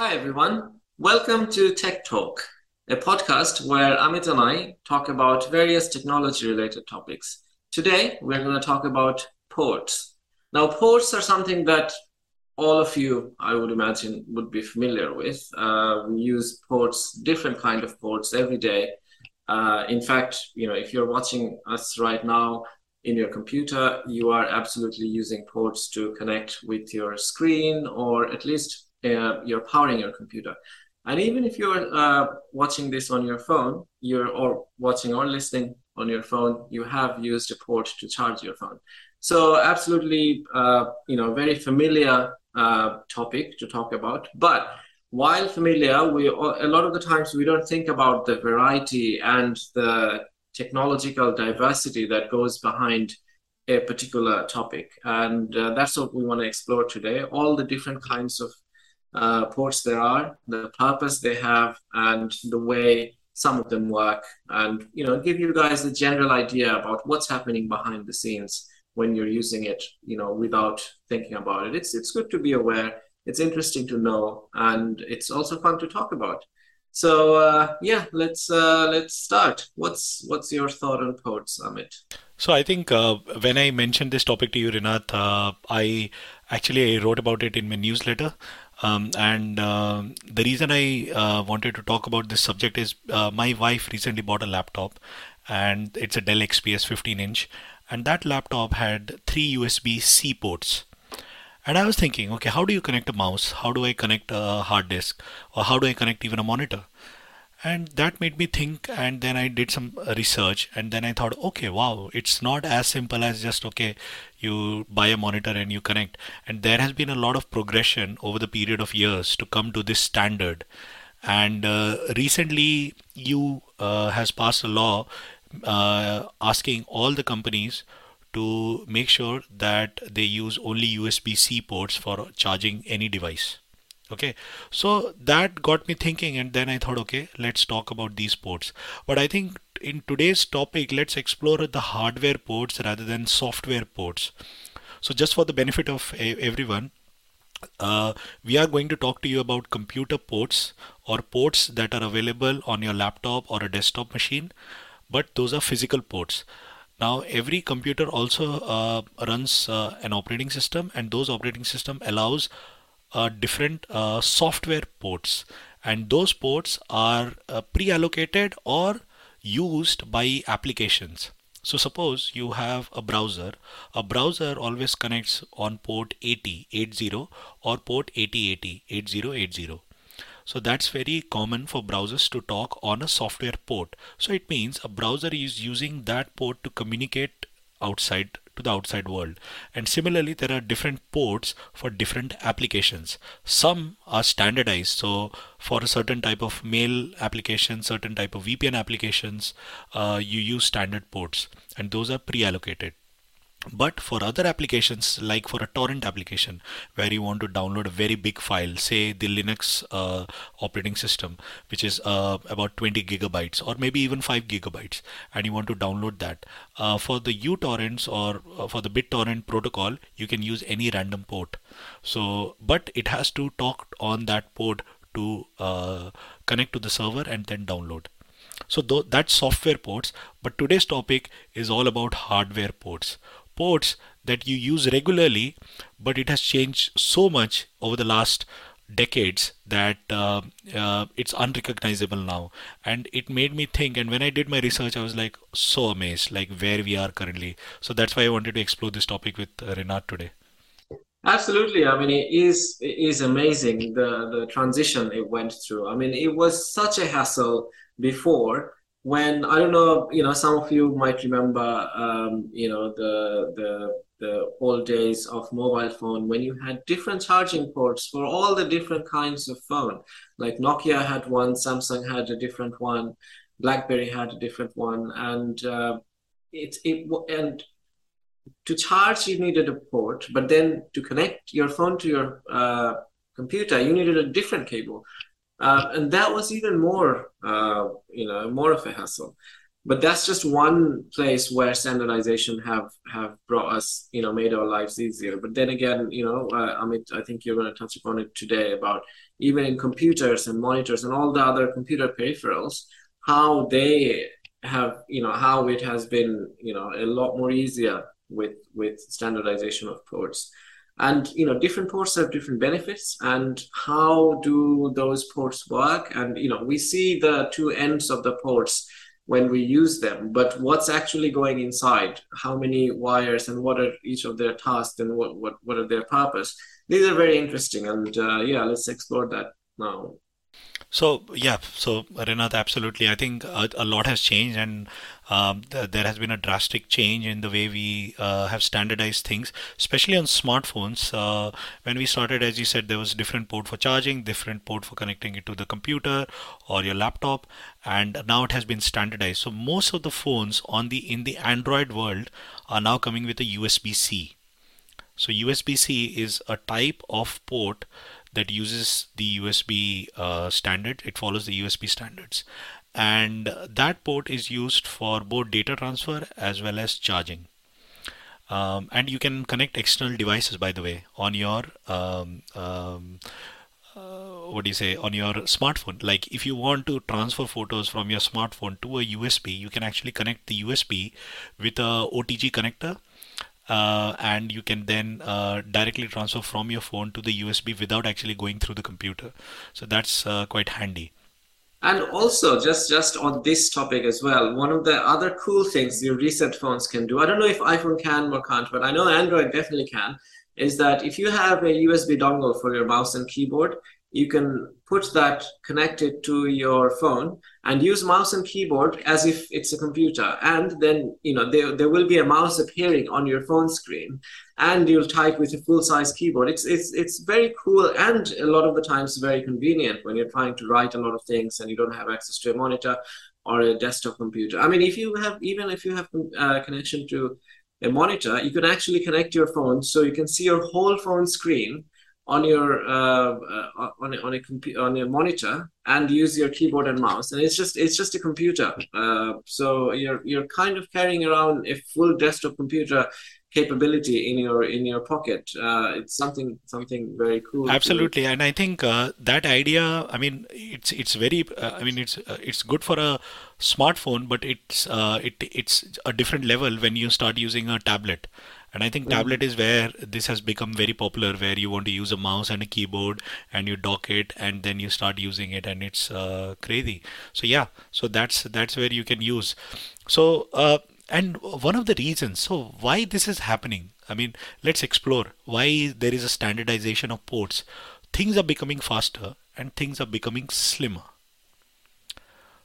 Hi, everyone. Welcome to Tech Talk, a podcast where Amit and I talk about various technology related topics. Today, we're going to talk about ports. Now, ports are something that all of you, I would imagine, would be familiar with. Uh, we use ports, different kind of ports every day. Uh, in fact, you know, if you're watching us right now in your computer, you are absolutely using ports to connect with your screen or at least uh, you're powering your computer. And even if you're uh, watching this on your phone, you're or watching or listening on your phone, you have used a port to charge your phone. So absolutely, uh, you know, very familiar uh, topic to talk about. But while familiar, we a lot of the times we don't think about the variety and the technological diversity that goes behind a particular topic. And uh, that's what we want to explore today all the different kinds of uh, ports there are, the purpose they have, and the way some of them work, and you know, give you guys a general idea about what's happening behind the scenes when you're using it, you know, without thinking about it. It's it's good to be aware. It's interesting to know, and it's also fun to talk about. So uh, yeah, let's uh, let's start. What's what's your thought on ports, Amit? So I think uh, when I mentioned this topic to you, Rinath, uh, I actually I wrote about it in my newsletter. Um, and uh, the reason I uh, wanted to talk about this subject is uh, my wife recently bought a laptop, and it's a Dell XPS 15 inch, and that laptop had three USB C ports. And I was thinking, okay, how do you connect a mouse? How do I connect a hard disk? Or how do I connect even a monitor? And that made me think and then i did some research and then i thought okay wow it's not as simple as just okay EU buy a monitor and you connect. And there has been a lot of progression over the period of years to come to this standard. And uh, recently you uh, has passed a law uh, asking all the companies to make sure that they use only USB-C ports for charging any device okay. So that got me thinking and then i thought okay let's talk about these ports. But i think in today's topic let's explore the hardware ports rather than software ports. So just for the benefit of everyone uh, we are going to talk to you about computer ports or ports that are available on your laptop or a desktop machine but those are physical ports. Now every computer also uh, runs uh, an operating system and those operating system allows different uh, software ports. And those ports are uh, pre-allocated or used by applications. So suppose you have a browser. A browser always connects on port 80 80 or port 8080 8080 so that's very common for browsers to talk on a software port. So it means a browser is using that port to communicate outside to the outside world. And similarly, there are different ports for different applications. Some are standardized. So for a certain type of mail application, certain type of VPN applications, uh, you use standard ports and those are pre-allocated. But for other applications, like for a torrent application, where you want to download a very big file, say the Linux uh, operating system, which is uh, about 20 gigabytes or maybe even 5 gigabytes, and you want to download that, uh, for the uTorrents or uh, for the BitTorrent protocol, you can use any random port. So, but it has to talk on that port to uh, connect to the server and then download. So th- that's software ports, but today's topic is all about hardware ports ports that you use regularly, but it has changed so much over the last decades that uh, uh, it's unrecognizable now. And it made me think and when i did my research i was like so amazed like where we are currently. So that's why i wanted to explore this topic with uh, Rinath today. Absolutely. I mean it is it is amazing the the transition it went through. I mean it was such a hassle before when I don't know, you know, some of you might remember, um, you know, the the the old days of mobile phone when you had different charging ports for all the different kinds of phone. Like Nokia had one, Samsung had a different one, BlackBerry had a different one, and uh, it it and to charge you needed a port, but then to connect your phone to your uh, computer you needed a different cable. Uh, and that was even more, uh, you know, more of a hassle. but that's just one place where standardization have have brought us you know made our lives easier but then again you know uh, amit i think you're going to touch upon it today about even in computers and monitors and all the other computer peripherals how they have you know how it has been you know a lot more easier with with standardization of ports and you know different ports have different benefits and how do those ports work? And you know we see the two ends of the ports when we use them but what's actually going inside? How many wires and what are each of their tasks and what what, what are their purpose? These are very interesting and uh, yeah let's explore that now so yeah, so Rinath, absolutely. I think a, a lot has changed, and um, th- there has been a drastic change in the way we uh, have standardized things, especially on smartphones. Uh, when we started, as you said, there was different port for charging, different port for connecting it to the computer or your laptop, and now it has been standardized. So most of the phones on the in the Android world are now coming with a USB-C. So USB-C is a type of port that uses the USB uh, standard. It follows the USB standards. And that port is used for both data transfer as well as charging. Um, and you can connect external devices, by the way, on your um, um, uh, what do you say on your smartphone like if you want to transfer photos from your smartphone to a USB you can actually connect the USB with a OTG connector uh, and you can then uh, directly transfer from your phone to the USB without actually going through the computer. So that's uh, quite handy. And also, just just on this topic as well, one of the other cool things your recent phones can do. I don't know if iPhone can or can't, but I know Android definitely can. Is that if you have a USB dongle for your mouse and keyboard, you can put that connected to your phone and use mouse and keyboard as if it's a computer. And then you know there, there will be a mouse appearing on your phone screen and you'll type with a full size keyboard. It's it's it's very cool and a lot of the times very convenient when you're trying to write a lot of things and you don't have access to a monitor or a desktop computer. I mean if you have even if you have uh, connection to a monitor you can actually connect your phone so you can see your whole phone screen on your uh, uh, on on a computer on your monitor and use your keyboard and mouse. And it's just it's just a computer. Uh, so you're you're kind of carrying around a full desktop computer capability in your in your pocket. Uh, it's something something very cool absolutely. And i think uh, that idea i mean it's it's very i mean it's it's good for a smartphone but it's it it's a different level when you start using a tablet and I think mm. tablet is where this has become very popular, where you want to use a mouse and a keyboard and you dock it and then you start using it and it's uh, crazy. So yeah, so that's that's where you can use. So uh, and one of the reasons, so why this is happening? I mean, let's explore why there is a standardization of ports. Things are becoming faster and things are becoming slimmer.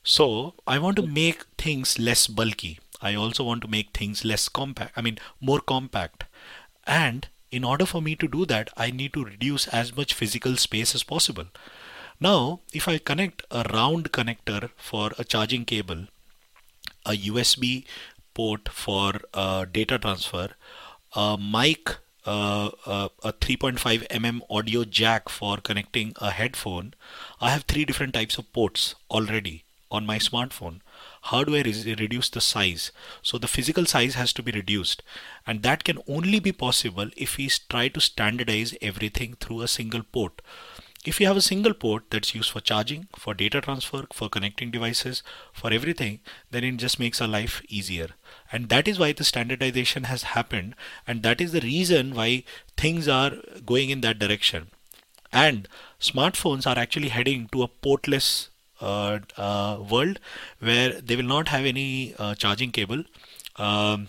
So I want to make things less bulky. I also want to make things less compact, I mean, more compact. And in order for me to do that, I need to reduce as much physical space as possible. Now, if I connect a round connector for a charging cable, a USB port for uh, data transfer, a mic, uh, uh, a 3.5 mm audio jack for connecting a headphone, I have three different types of ports already on my smartphone how do I re- reduce the size? So the physical size has to be reduced, and that can only be possible if we try to standardize everything through a single port. If you have a single port that's used for charging, for data transfer, for connecting devices, for everything, then it just makes our life easier. And that is why the standardization has happened, and that is the reason why things are going in that direction. And smartphones are actually heading to a portless world where they will not have any uh, charging cable. Um,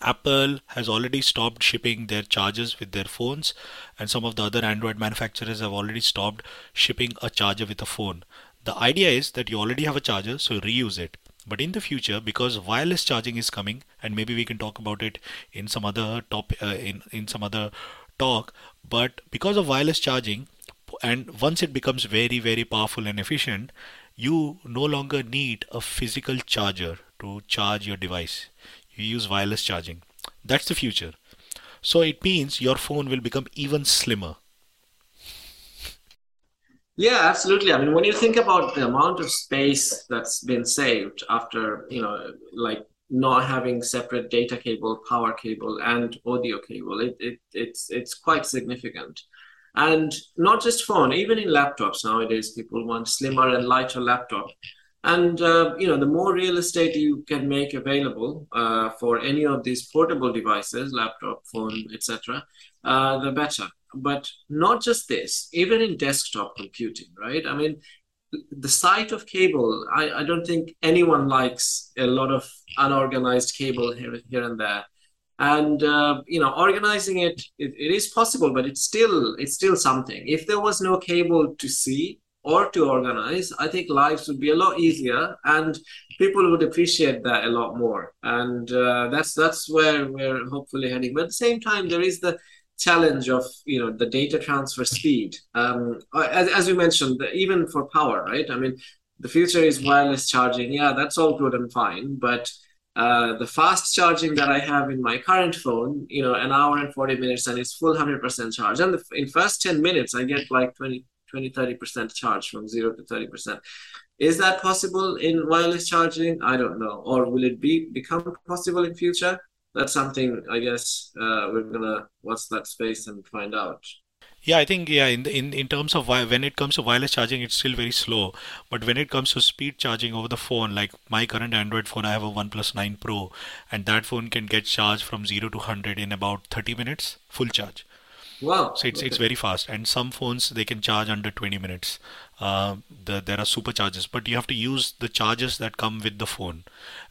Apple has already stopped shipping their chargers with their phones, and some of the other Android manufacturers have already stopped shipping a charger with a phone. The idea is that you already have a charger, so reuse it. But in the future, because wireless charging is coming, and maybe we can talk about it in some other top uh, in in some other talk. But because of wireless charging, and once it becomes very very powerful and efficient you no longer need a physical charger to charge your device you use wireless charging that's the future so it means your phone will become even slimmer Yeah, absolutely. I mean, when you think about the amount of space that's been saved after, you know, like not having separate data cable, power cable, and audio cable, it, it it's it's quite significant. And not just phone, even in laptops nowadays, people want slimmer and lighter laptop. And uh, you know, the more real estate you can make available uh, for any of these portable devices, laptop, phone, etc., uh, the better. But not just this, even in desktop computing, right? I mean, the sight of cable, I, I don't think anyone likes a lot of unorganized cable here, here and there. And uh, you know, organizing it, it, it is possible, but it's still it's still something. If there was no cable to see or to organize, I think lives would be a lot easier, and people would appreciate that a lot more. And uh, that's that's where we're hopefully heading. But at the same time, there is the challenge of you know the data transfer speed um, as, as you mentioned even for power right i mean the future is wireless charging yeah that's all good and fine but uh, the fast charging that i have in my current phone you know an hour and 40 minutes and it's full 100% charge. And the, in first 10 minutes i get like 20 20 30% charge from 0 to 30% is that possible in wireless charging? I don't know. Or will it be become possible in future? That's something I guess uh, we're gonna watch that space and find out. Yeah, I think yeah. In in in terms of when it comes to wireless charging, it's still very slow. But when it comes to speed charging over the phone, like my current Android phone, I have a OnePlus 9 Pro, and that phone can get charged from zero to hundred in about 30 minutes, full charge. Wow. So it's okay. it's very fast, and some phones they can charge under 20 minutes. Uh, the, there are superchargers, but you have to use the chargers that come with the phone,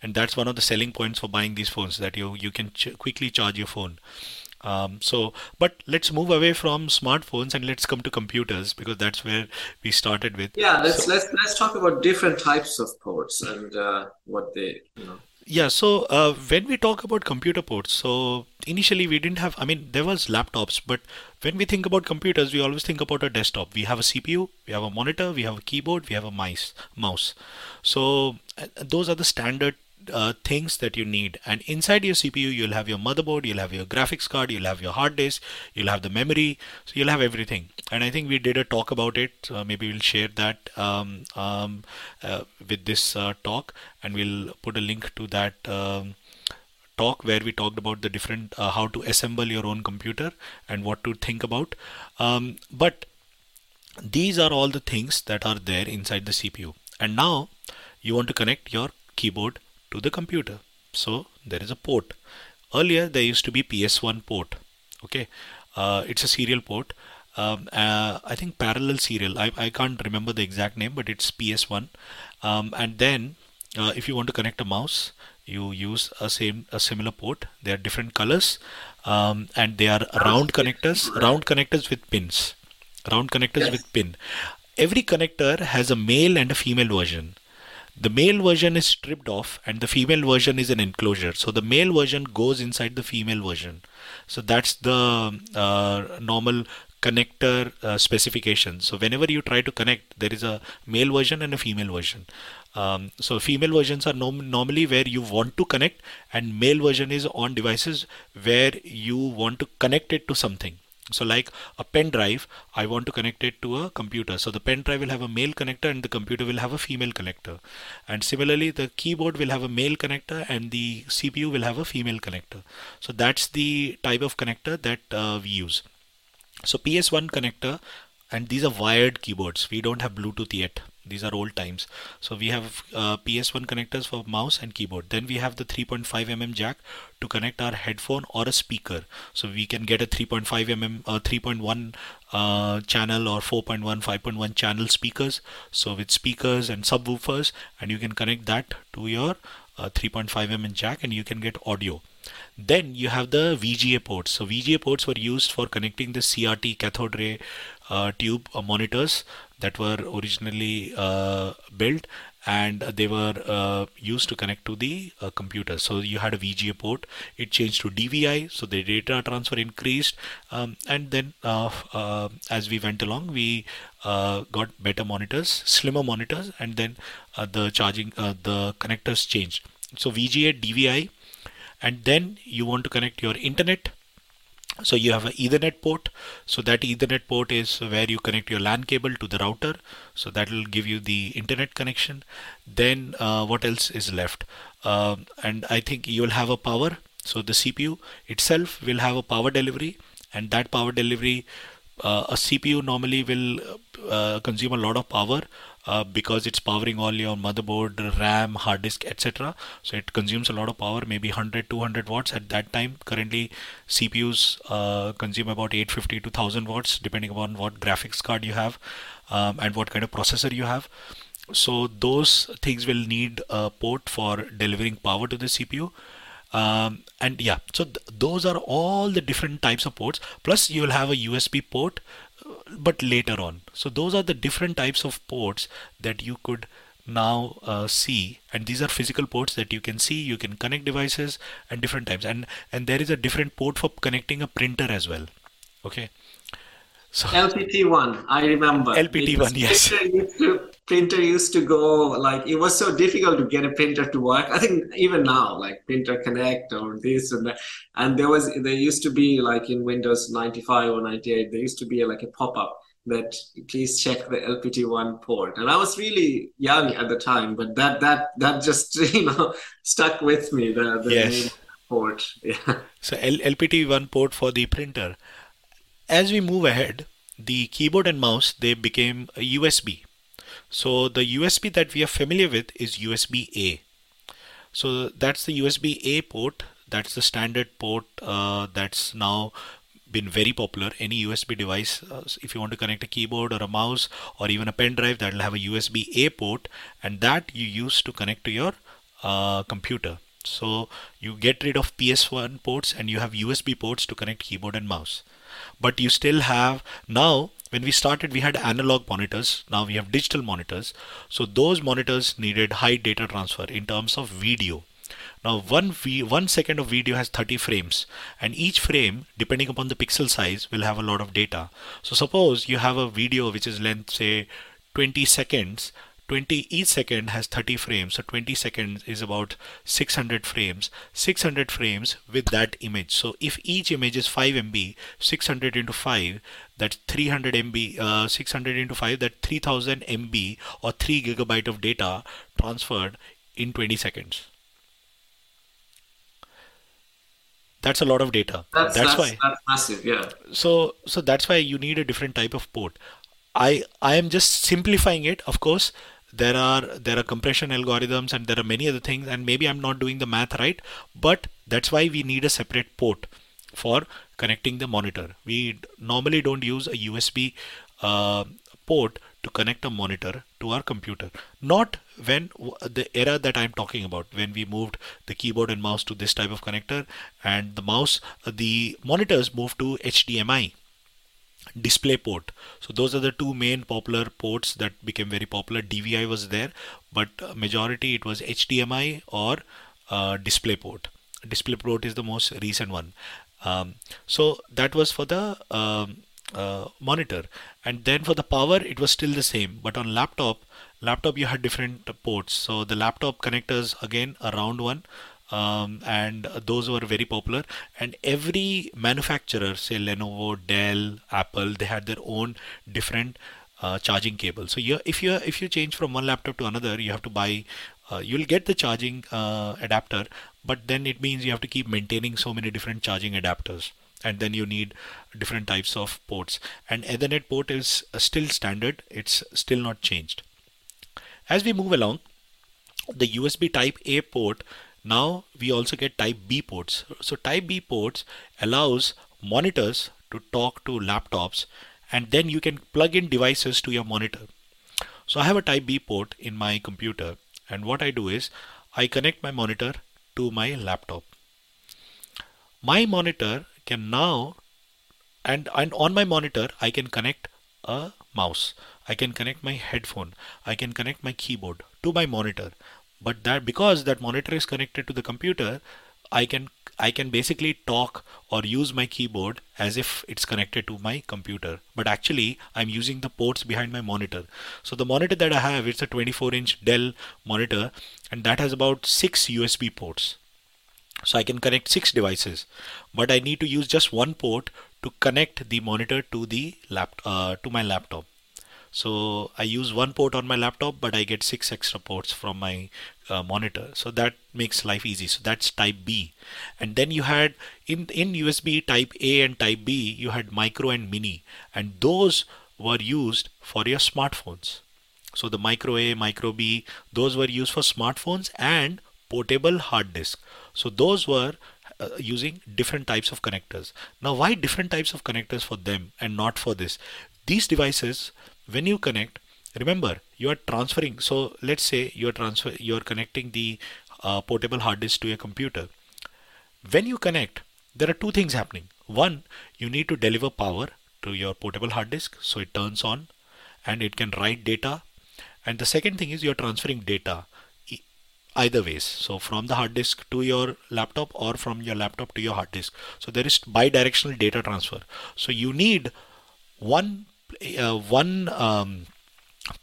and that's one of the selling points for buying these phones that you you can ch- quickly charge your phone. Um, so, but let's move away from smartphones and let's come to computers because that's where we started with. Yeah, let's so, let's let's talk about different types of ports and uh, what they you know yeah, so uh, when we talk about computer ports, so initially we didn't have, I mean, there was laptops, but when we think about computers, we always think about a desktop. We have a CPU, we have a monitor, we have a keyboard, we have a mice, mouse. So uh, those are the standard uh, things that you need. And inside your CPU you'll have your motherboard you'll have your graphics card you'll have your hard disk you'll have the memory. So you'll have everything. And I think we did a talk about it. Uh, maybe we'll share that um, um, uh, with this uh, talk. And we'll put a link to that um, talk where we talked about the different uh, how to assemble your own computer and what to think about. Um, but these are all the things that are there inside the CPU and now you want to connect your keyboard to the computer. So there is a port. Earlier there used to be PS1 port. Okay, uh, it's a serial port. Um, uh, I think parallel serial. I, I can't remember the exact name, but it's PS1. Um, and then uh, if you want to connect a mouse, you use a same a similar port. They are different colors, um, and they are round connectors. Round connectors with pins. Round connectors yes. with pin. Every connector has a male and a female version the male version is stripped off and the female version is an enclosure. So the male version goes inside the female version. So that's the uh, normal connector uh, specification. So whenever you try to connect there is a male version and a female version. Um, so female versions are normally where you want to connect and male version is on devices where you want to connect it to something so like a pen drive, I want to connect it to a computer. So the pen drive will have a male connector and the computer will have a female connector. And similarly, the keyboard will have a male connector and the CPU will have a female connector. So that's the type of connector that uh, we use. So PS1 connector and these are wired keyboards. We don't have Bluetooth yet. These are old times. So we have uh, ps1 connectors for mouse and keyboard. Then we have the 3.5 mm jack to connect our headphone or a speaker. So we can get a 3.5 mm uh, 3.1 uh, channel or 4.1 5.1 channel speakers. So with speakers and subwoofers and you can connect that to your uh, 3.5 mm jack and you can get audio. Then you have the VGA ports. So VGA ports were used for connecting the CRT cathode ray tube uh, monitors that were originally uh, built and they were uh, used to connect to the uh, computer. So you had a VGA port, it changed to DVI, so the data transfer increased, um, and then uh, uh as we went along, we uh, got better monitors, slimmer monitors, and then uh, the charging, the connectors changed. So VGA, DVI, and then you want to connect your internet so you have an ethernet port. So that ethernet port is where you connect your lan cable to the router. So that will give you the internet connection. Then uh, what else is left? Um, and i think you'll have a power. So the cpu itself will have a power delivery. And that power delivery uh, a cpu normally will uh, consume a lot of power uh, because it's powering all your motherboard, RAM, hard disk, etc. So it consumes a lot of power, maybe 100, 200 watts at that time. Currently, CPUs uh, consume about 850 to 1000 watts, depending upon what graphics card you have um, and what kind of processor you have. So those things will need a port for delivering power to the CPU. Um, and yeah so th- those are all the different types of ports plus you will have a usb port but later on. So those are the different types of ports that you could now uh, see. And these are physical ports that you can see you can connect devices and different types. And and there is a different port for connecting a printer as well. Okay so LPT1, I remember. LPT1, yes. Printer used, to, printer used to go like it was so difficult to get a printer to work. I think even now, like Printer Connect or this and that, and there was there used to be like in Windows 95 or 98, there used to be like a pop up that please check the LPT1 port. And I was really young at the time, but that that that just you know stuck with me. The, the yes. port. Yeah. So L- LPT1 port for the printer as we move ahead, the keyboard and mouse they became a USB. So the USB that we are familiar with is USB A. So that's the USB A port. That's the standard port uh, that's now been very popular. Any USB device, uh, if you want to connect a keyboard or a mouse or even a pen drive, that will have a USB A port, and that you use to connect to your uh, computer. So you get rid of PS1 ports and you have USB ports to connect keyboard and mouse but you still have now when we started we had analog monitors. Now we have digital monitors. So those monitors needed high data transfer in terms of video. Now one v- one second of video has 30 frames. And each frame depending upon the pixel size will have a lot of data. So suppose you have a video which is length say 20 seconds 20 each second has 30 frames so 20 seconds is about 600 frames. 600 frames with that image. So if each image is 5 MB 600 into 5 that's 300 MB uh, 600 into 5 that 3000 MB or 3 gigabyte of data transferred in 20 seconds. That's a lot of data. That's, that's, that's why that's massive yeah. So so that's why you need a different type of port I I am just simplifying it. Of course, there are there are compression algorithms and there are many other things and maybe i'm not doing the math right but that's why we need a separate port for connecting the monitor. We normally don't use a usb uh, port to connect a monitor to our computer. Not when the era that i'm talking about when we moved the keyboard and mouse to this type of connector and the mouse the monitors moved to hdmi display port. So those are the two main popular ports that became very popular. Dvi was there but majority it was hdmi or uh, display port. Display port is the most recent one. Um, so that was for the um, uh, monitor. And then for the power it was still the same but on laptop laptop you had different ports. So the laptop connectors again a round one um, and those were very popular. And every manufacturer say lenovo dell apple they had their own different uh, charging cable. So you if you if you change from one laptop to another you have to buy uh, you'll get the charging uh, adapter but then it means you have to keep maintaining so many different charging adapters. And then you need different types of ports. And ethernet port is still standard. It's still not changed. As we move along the usb type a port now we also get type B ports. So type B ports allows monitors to talk to laptops and then you can plug in devices to your monitor. So I have a type B port in my computer and what I do is I connect my monitor to my laptop. My monitor can now and, and on my monitor I can connect a mouse. I can connect my headphone. I can connect my keyboard to my monitor but that because that monitor is connected to the computer i can i can basically talk or use my keyboard as if it's connected to my computer. But actually i'm using the ports behind my monitor. So the monitor that i have it's a 24 inch dell monitor and that has about six usb ports. So I can connect six devices, but I need to use just one port to connect the monitor to the lap uh, to my laptop. So I use one port on my laptop, but I get six extra ports from my uh, monitor. So that makes life easy. So that's type B. And then you had in in USB type A and type B, you had micro and mini, and those were used for your smartphones. So the micro A, micro B, those were used for smartphones and portable hard disk. So those were uh, using different types of connectors. Now, why different types of connectors for them and not for this? These devices when you connect remember you are transferring. So let's say you are transfer you are connecting the uh, portable hard disk to a computer. When you connect there are two things happening. One you need to deliver power to your portable hard disk so it turns on and it can write data. And the second thing is you're transferring data either ways. So from the hard disk to your laptop or from your laptop to your hard disk. So there is bidirectional data transfer. So you need one uh, one um,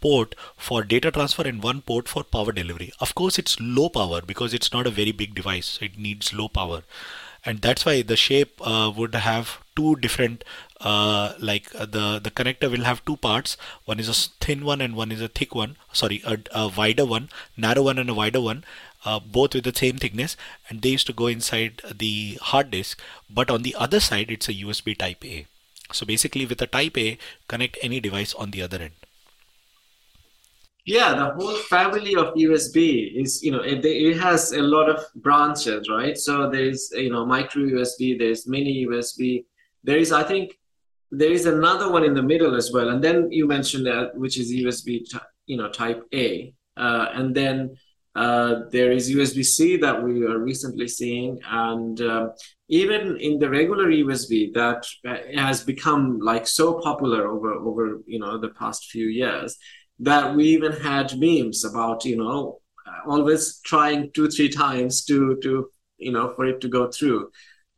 port for data transfer and one port for power delivery. Of course, it's low power because it's not a very big device. It needs low power. And that's why the shape uh, would have two different, uh, like uh, the, the connector will have two parts. One is a thin one and one is a thick one. Sorry, a, a wider one, narrow one and a wider one. Uh, both with the same thickness and they used to go inside the hard disk but on the other side it's a USB type A so basically with a type A, connect any device on the other end. Yeah, the whole family of USB is, you know, it, it has a lot of branches, right? So there's, you know, micro USB, there's mini USB. There is, I think, there is another one in the middle as well. And then you mentioned that, which is USB, you know, type A. Uh, and then uh, there is USB-C that we are recently seeing, and uh, even in the regular USB that has become like so popular over over you know the past few years that we even had memes about you know always trying two three times to to you know for it to go through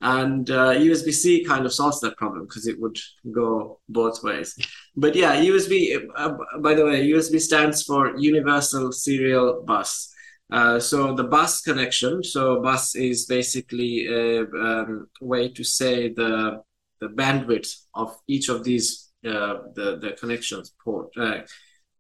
and uh, USB-C kind of solves that problem because it would go both ways. But yeah, USB. Uh, by the way, USB stands for Universal Serial Bus. Uh, so the bus connection. So bus is basically a um, way to say the the bandwidth of each of these uh, the the connections port, uh,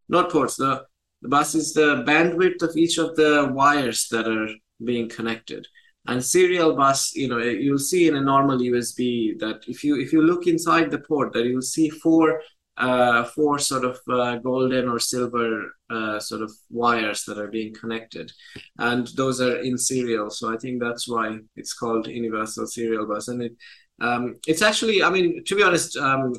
not ports. The the bus is the bandwidth of each of the wires that are being connected. And serial bus, you know, you'll see in a normal USB that if you if you look inside the port, that you'll see four uh, four sort of uh, golden or silver uh, sort of wires that are being connected, and those are in serial. So I think that's why it's called universal serial bus, and it um, it's actually, I mean, to be honest, um,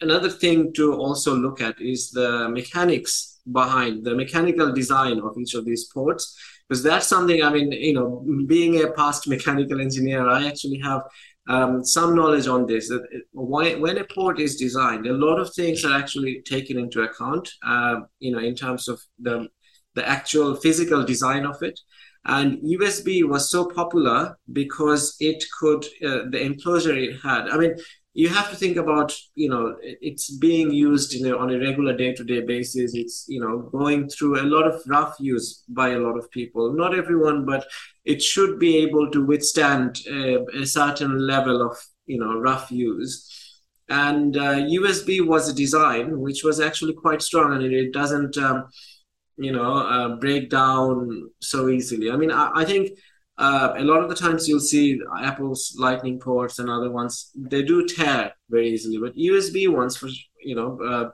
another thing to also look at is the mechanics behind the mechanical design of each of these ports because that's something i mean you know being a past mechanical engineer i actually have um, some knowledge on this. That when a port is designed, a lot of things are actually taken into account. Uh, you know, in terms of the the actual physical design of it. And USB was so popular because it could uh, the enclosure it had. I mean, you have to think about you know it's being used know, on a regular day-to-day basis. It's you know going through a lot of rough use by a lot of people. Not everyone but it should be able to withstand a, a certain level of you know rough use. And uh, usb was a design which was actually quite strong and it doesn't um, you know uh, break down so easily. I mean I, I think uh, a lot of the times you'll see Apple's Lightning ports and other ones they do tear very easily, but USB ones for you know uh,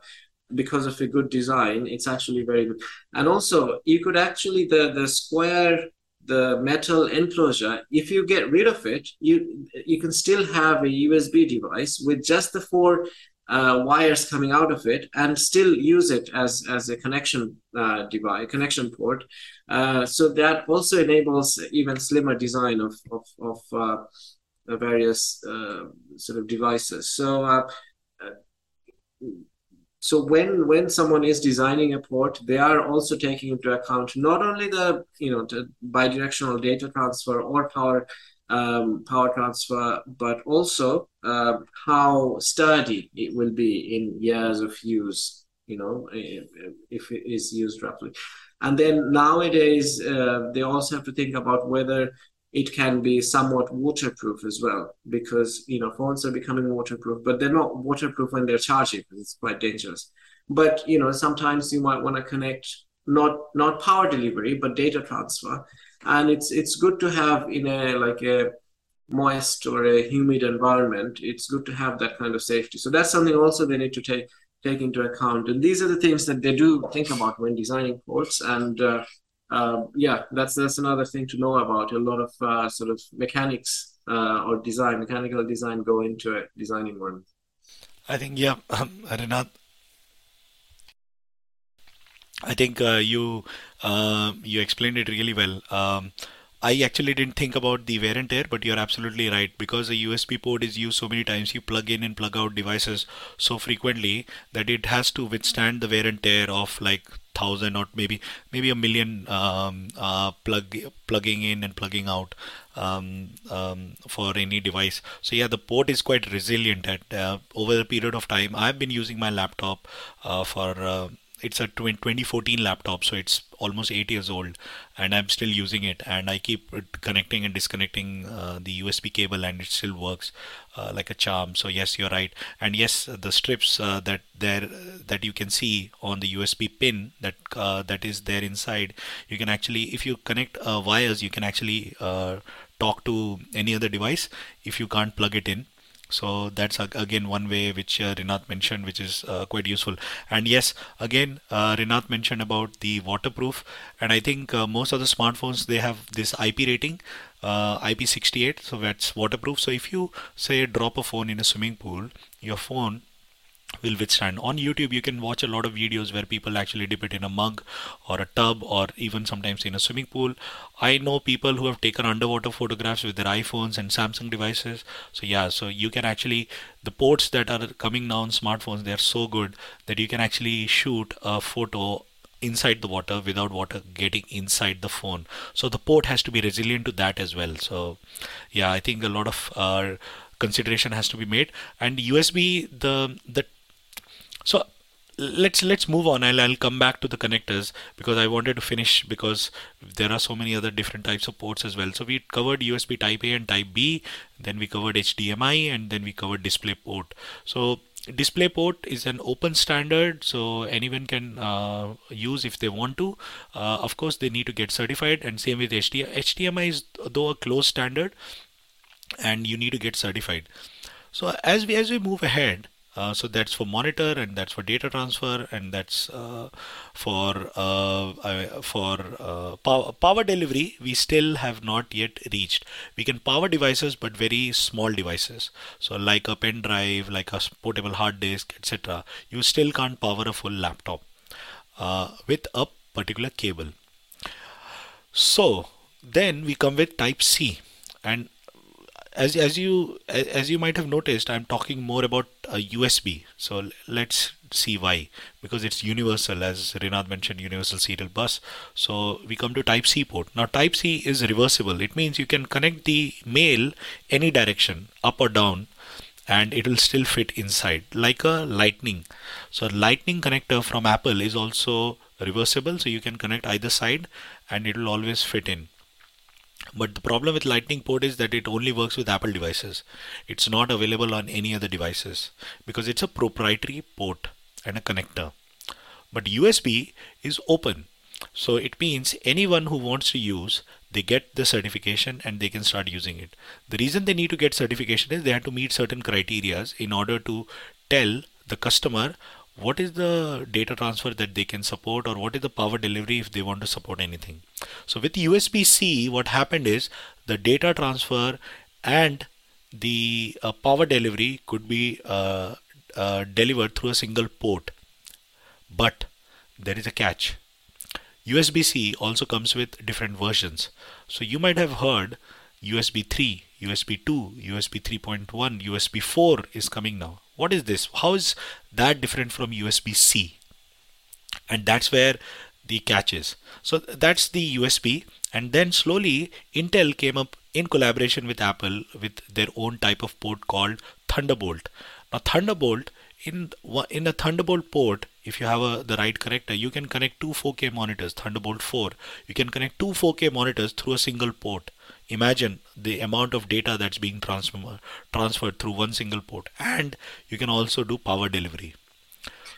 because of a good design, it's actually very good. And also, you could actually the the square the metal enclosure if you get rid of it you you can still have a usb device with just the four uh, wires coming out of it and still use it as as a connection uh, device, connection port. Uh, so that also enables even slimmer design of of, of uh, various uh, sort of devices. So. Uh, so when when someone is designing a port, they are also taking into account not only the you know the bidirectional data transfer or power um, power transfer, but also uh, how sturdy it will be in years of use, you know, if it is used roughly. And then nowadays, uh, they also have to think about whether it can be somewhat waterproof as well because you know phones are becoming waterproof but they're not waterproof when they're charging because it's quite dangerous. But you know sometimes you might want to connect not not power delivery but data transfer. And it's it's good to have in a like a moist or a humid environment it's good to have that kind of safety. So that's something also they need to take take into account. And these are the things that they do think about when designing ports. And uh, uh, yeah that's that's another thing to know about. A lot of uh, sort of mechanics uh, or design mechanical design go into it designing one. I think yeah um, Rinath, I think uh, you uh, you explained it really well. Um, I actually didn't think about the wear and tear, but you're absolutely right because a USB port is used so many times. You plug in and plug out devices so frequently that it has to withstand the wear and tear of like thousand or maybe maybe a million um, uh, plug plugging in and plugging out um, um, for any device. So yeah, the port is quite resilient. At uh, over a period of time, I've been using my laptop uh, for uh, it's a 2014 laptop so it's almost eight years old and i'm still using it and i keep connecting and disconnecting uh, the usb cable and it still works uh, like a charm. So yes you're right. And yes the strips uh, that there that you can see on the usb pin that uh, that is there inside you can actually if you connect uh, wires you can actually uh, talk to any other device. If you can't plug it in so that's again one way which uh, Rinath mentioned, which is uh, quite useful. And yes, again, uh, Rinath mentioned about the waterproof, and I think uh, most of the smartphones they have this IP rating, uh, IP68, so that's waterproof. So if you say drop a phone in a swimming pool, your phone will withstand. On YouTube, you can watch a lot of videos where people actually dip it in a mug or a tub or even sometimes in a swimming pool. I know people who have taken underwater photographs with their iPhones and Samsung devices. So, yeah, so you can actually, the ports that are coming now on smartphones, they're so good that you can actually shoot a photo inside the water without water getting inside the phone so the port has to be resilient to that as well so yeah i think a lot of uh, consideration has to be made and usb the the so let's let's move on. I'll, I'll come back to the connectors because I wanted to finish because there are so many other different types of ports as well. So we covered USB type A and type B then we covered HDMI and then we covered display port. So display port is an open standard so anyone can uh, use if they want to. Uh, of course they need to get certified and same with HDMI HDMI is though a closed standard and you need to get certified. So as we as we move ahead uh, so that's for monitor and that's for data transfer and that's uh, for uh, for uh, power, power delivery we still have not yet reached. We can power devices but very small devices. So like a pen drive like a portable hard disk etc you still can't power a full laptop uh, with a particular cable. So then we come with type C and as as you as you might have noticed, I'm talking more about a USB. So let's see why. Because it's universal, as Rinath mentioned, universal serial bus. So we come to Type C port. Now Type C is reversible. It means you can connect the male any direction, up or down, and it will still fit inside, like a Lightning. So Lightning connector from Apple is also reversible, so you can connect either side, and it will always fit in. But the problem with Lightning port is that it only works with Apple devices. It's not available on any other devices because it's a proprietary port and a connector. But USB is open. So it means anyone who wants to use, they get the certification and they can start using it. The reason they need to get certification is they have to meet certain criterias in order to tell the customer what is the data transfer that they can support or what is the power delivery if they want to support anything. So with USB-C what happened is the data transfer and the uh, power delivery could be uh, uh, delivered through a single port but there is a catch. USB-C also comes with different versions. So you might have heard USB 3, USB 2, USB 3.1, USB 4 is coming now. What is this? How is that different from USB C? And that's where the catch is. So that's the USB. And then slowly Intel came up in collaboration with Apple with their own type of port called Thunderbolt. Now Thunderbolt in in a Thunderbolt port, if you have a, the right connector, you can connect two 4K monitors, Thunderbolt 4. You can connect two 4K monitors through a single port imagine the amount of data that's being transfer, transferred through one single port and you can also do power delivery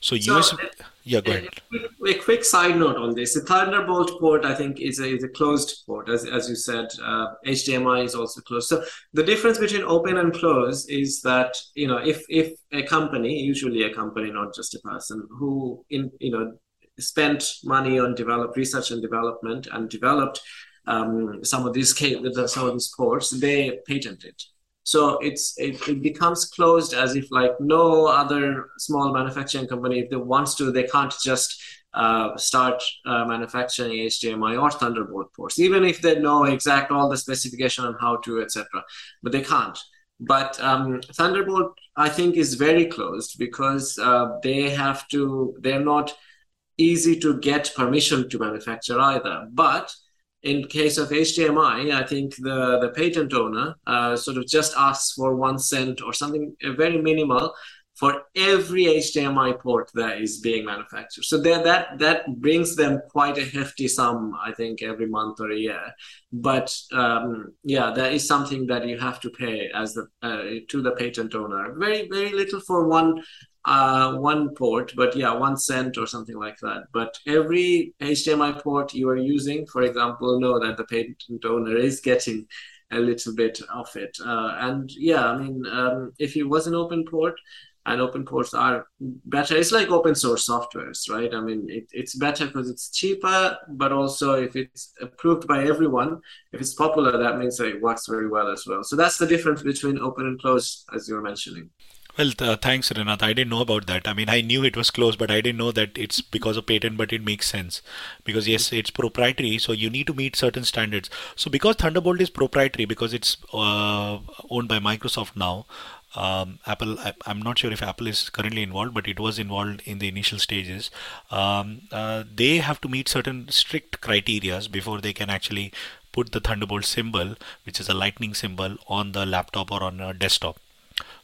so, so USB, uh, yeah, go ahead. A, a, quick side note on this: the Thunderbolt port, I think, is a, is a closed port, as as you said. Uh, HDMI is also closed. So the difference between open and closed is that you know if if a company, usually a company, not just a person, who in you know spent money on develop research and development and developed um, some of these some of these ports, they patent it. So it's it, it becomes closed as if like no other small manufacturing company, if they wants to, they can't just uh, start uh, manufacturing HDMI or Thunderbolt ports, even if they know exact all the specification on how to, etc. But they can't. But um, Thunderbolt, I think, is very closed because uh, they have to. They're not easy to get permission to manufacture either. But in case of HDMI, I think the, the patent owner uh, sort of just asks for one cent or something very minimal for every HDMI port that is being manufactured. So that that that brings them quite a hefty sum, I think, every month or a year. But um, yeah, that is something that you have to pay as the uh, to the patent owner. Very very little for one uh, one port, but yeah, one cent or something like that. But every HDMI port you are using, for example, know that the patent owner is getting a little bit of it. Uh, and yeah, I mean, um, if it was an open port, and open ports are better. It's like open source softwares, right? I mean, it, it's better because it's cheaper, but also if it's approved by everyone, if it's popular, that means that it works very well as well. So that's the difference between open and closed, as you were mentioning. Well, uh, thanks, Rinath. I didn't know about that. I mean, I knew it was closed, but I didn't know that it's because of patent, but it makes sense. Because, yes, it's proprietary, so you need to meet certain standards. So, because Thunderbolt is proprietary, because it's uh, owned by Microsoft now, um, Apple, I, am not sure if Apple is currently involved, but it was involved in the initial stages. Um, uh, they have to meet certain strict criterias before they can actually put the Thunderbolt symbol, which is a lightning symbol, on the laptop or on a desktop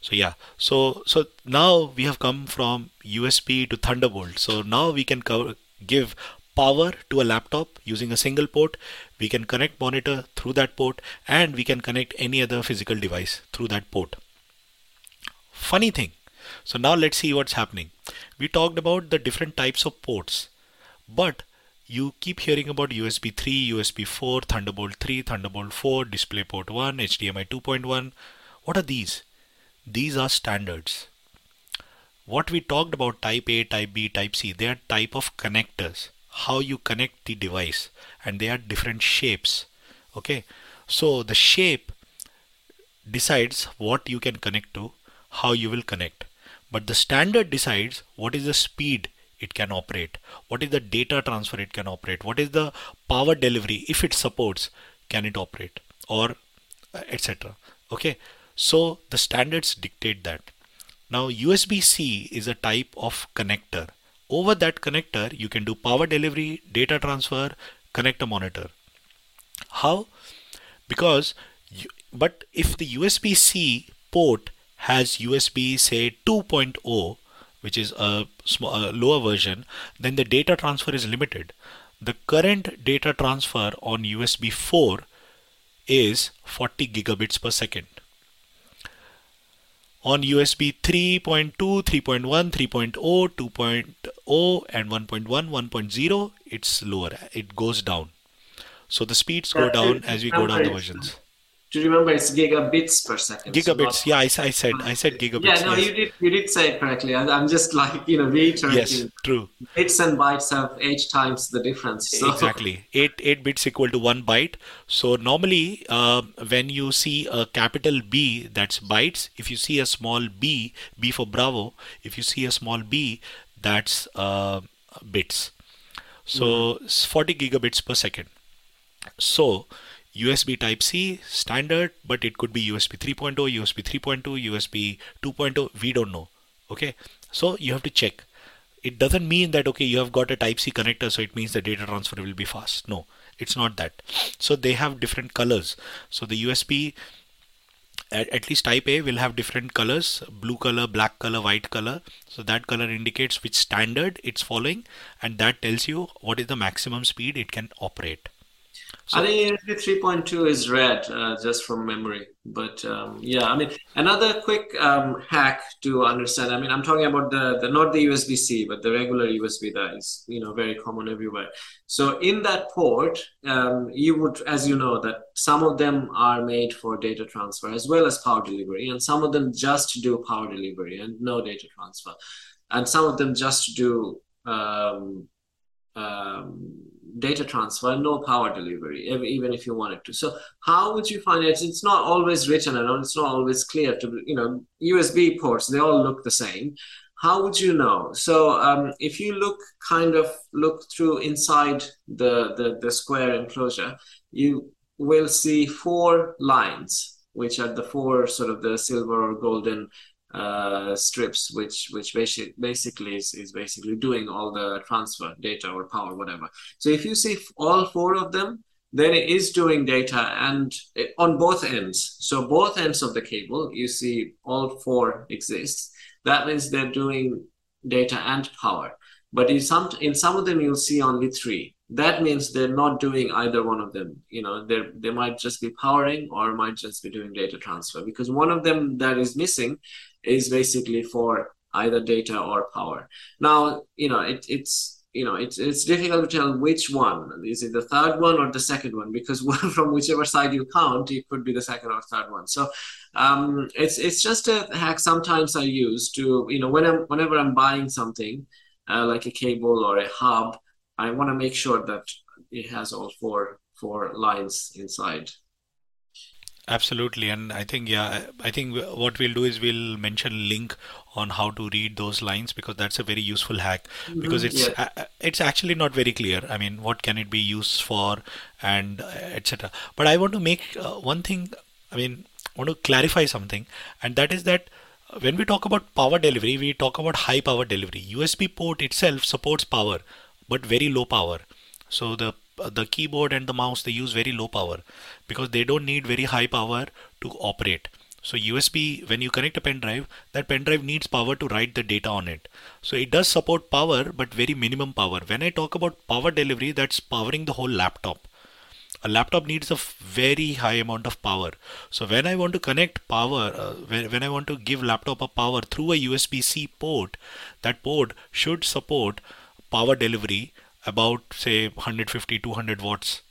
so yeah. So so now we have come from usb to thunderbolt. So now we can cover, give power to a laptop using a single port. We can connect monitor through that port and we can connect any other physical device through that port. Funny thing. So now let's see what's happening. We talked about the different types of ports but you keep hearing about USB 3, USB 4, Thunderbolt 3, Thunderbolt 4, DisplayPort 1, HDMI 2.1. What are these? These are standards. What we talked about type A, type B, type C, they are type of connectors. How you connect the device and they are different shapes. Okay. So the shape decides what you can connect to, how you will connect. But the standard decides what is the speed it can operate, what is the data transfer it can operate, what is the power delivery if it supports, can it operate, or etc. Okay, so the standards dictate that. Now USB-C is a type of connector. Over that connector, you can do power delivery, data transfer, connect a monitor. How? Because, you, but if the USB-C port has USB say 2.0, which is a, a lower version, then the data transfer is limited. The current data transfer on USB 4 is 40 gigabits per second on USB 3.2, 3.1, 3.0, 2.0 and 1.1, 1.0 it's lower. It goes down. So the speeds go down as we go down the versions do you remember it's gigabits per second? Gigabits, so yeah, I, I, said I said gigabits. Yeah, no, yes. you did you did say it correctly. I, am just like you know reiterating. Yes, true. Bits and bytes have eight times the difference. So. Exactly, eight eight bits equal to one byte. So normally, uh, when you see a capital B, that's bytes. If you see a small b, b for Bravo. If you see a small b, that's uh, bits. So mm-hmm. 40 gigabits per second. So USB Type C standard, but it could be USB 3.0, USB 3.2, USB 2.0. We don't know. Okay, so you have to check. It doesn't mean that okay, you have got a Type C connector, so it means the data transfer will be fast. No, it's not that. So they have different colors. So the USB at, least type A will have different colors blue color, black color, white color. So that color indicates which standard it's following, and that tells you what is the maximum speed it can operate. So, I think USB 3.2 is red, uh, just from memory. But um, yeah, I mean, another quick um, hack to understand. I mean, I'm talking about the, the not the USB C, but the regular USB that is you know very common everywhere. So in that port, um, you would, as you know, that some of them are made for data transfer as well as power delivery, and some of them just do power delivery and no data transfer, and some of them just do um, um, data transfer, no power delivery, even if you wanted to. So how would you find it? It's not always written and it's not always clear to, you know, USB ports, they all look the same. How would you know? So um, if you look kind of look through inside the, the, the square enclosure, you will see four lines, which are the four sort of the silver or golden uh, strips, which which basic, basically is, is basically doing all the transfer data or power, whatever. So if you see all four of them, then it is doing data and it, on both ends. So both ends of the cable, you see all four exists. That means they're doing data and power. But in some in some of them, you'll see only three. That means they're not doing either one of them. You know, they they might just be powering or might just be doing data transfer because one of them that is missing is basically for either data or power. Now, you know, it, it's you know it's it's difficult to tell which one. Is it the third one or the second one? Because from whichever side you count it could be the second or third one. So um, it's it's just a hack sometimes i use to you know when i'm whenever i'm buying something uh, like a cable or a hub i want to make sure that it has all four four lines inside Absolutely, and I think yeah, I think what we'll do is we'll mention link on how to read those lines because that's a very useful hack mm-hmm, because it's yeah. uh, it's actually not very clear. I mean, what can it be used for, and uh, etc. But I want to make uh, one thing. I mean, I want to clarify something, and that is that when we talk about power delivery, we talk about high power delivery. USB port itself supports power, but very low power. So the the keyboard and the mouse they use very low power because they don't need very high power to operate. So USB when you connect a pen drive that pen drive needs power to write the data on it. So it does support power but very minimum power. When I talk about power delivery that's powering the whole laptop. A laptop needs a very high amount of power. So when i want to connect power uh, when, when i want to give laptop a power through a usb-c port that port should support power delivery about say 150 200 watts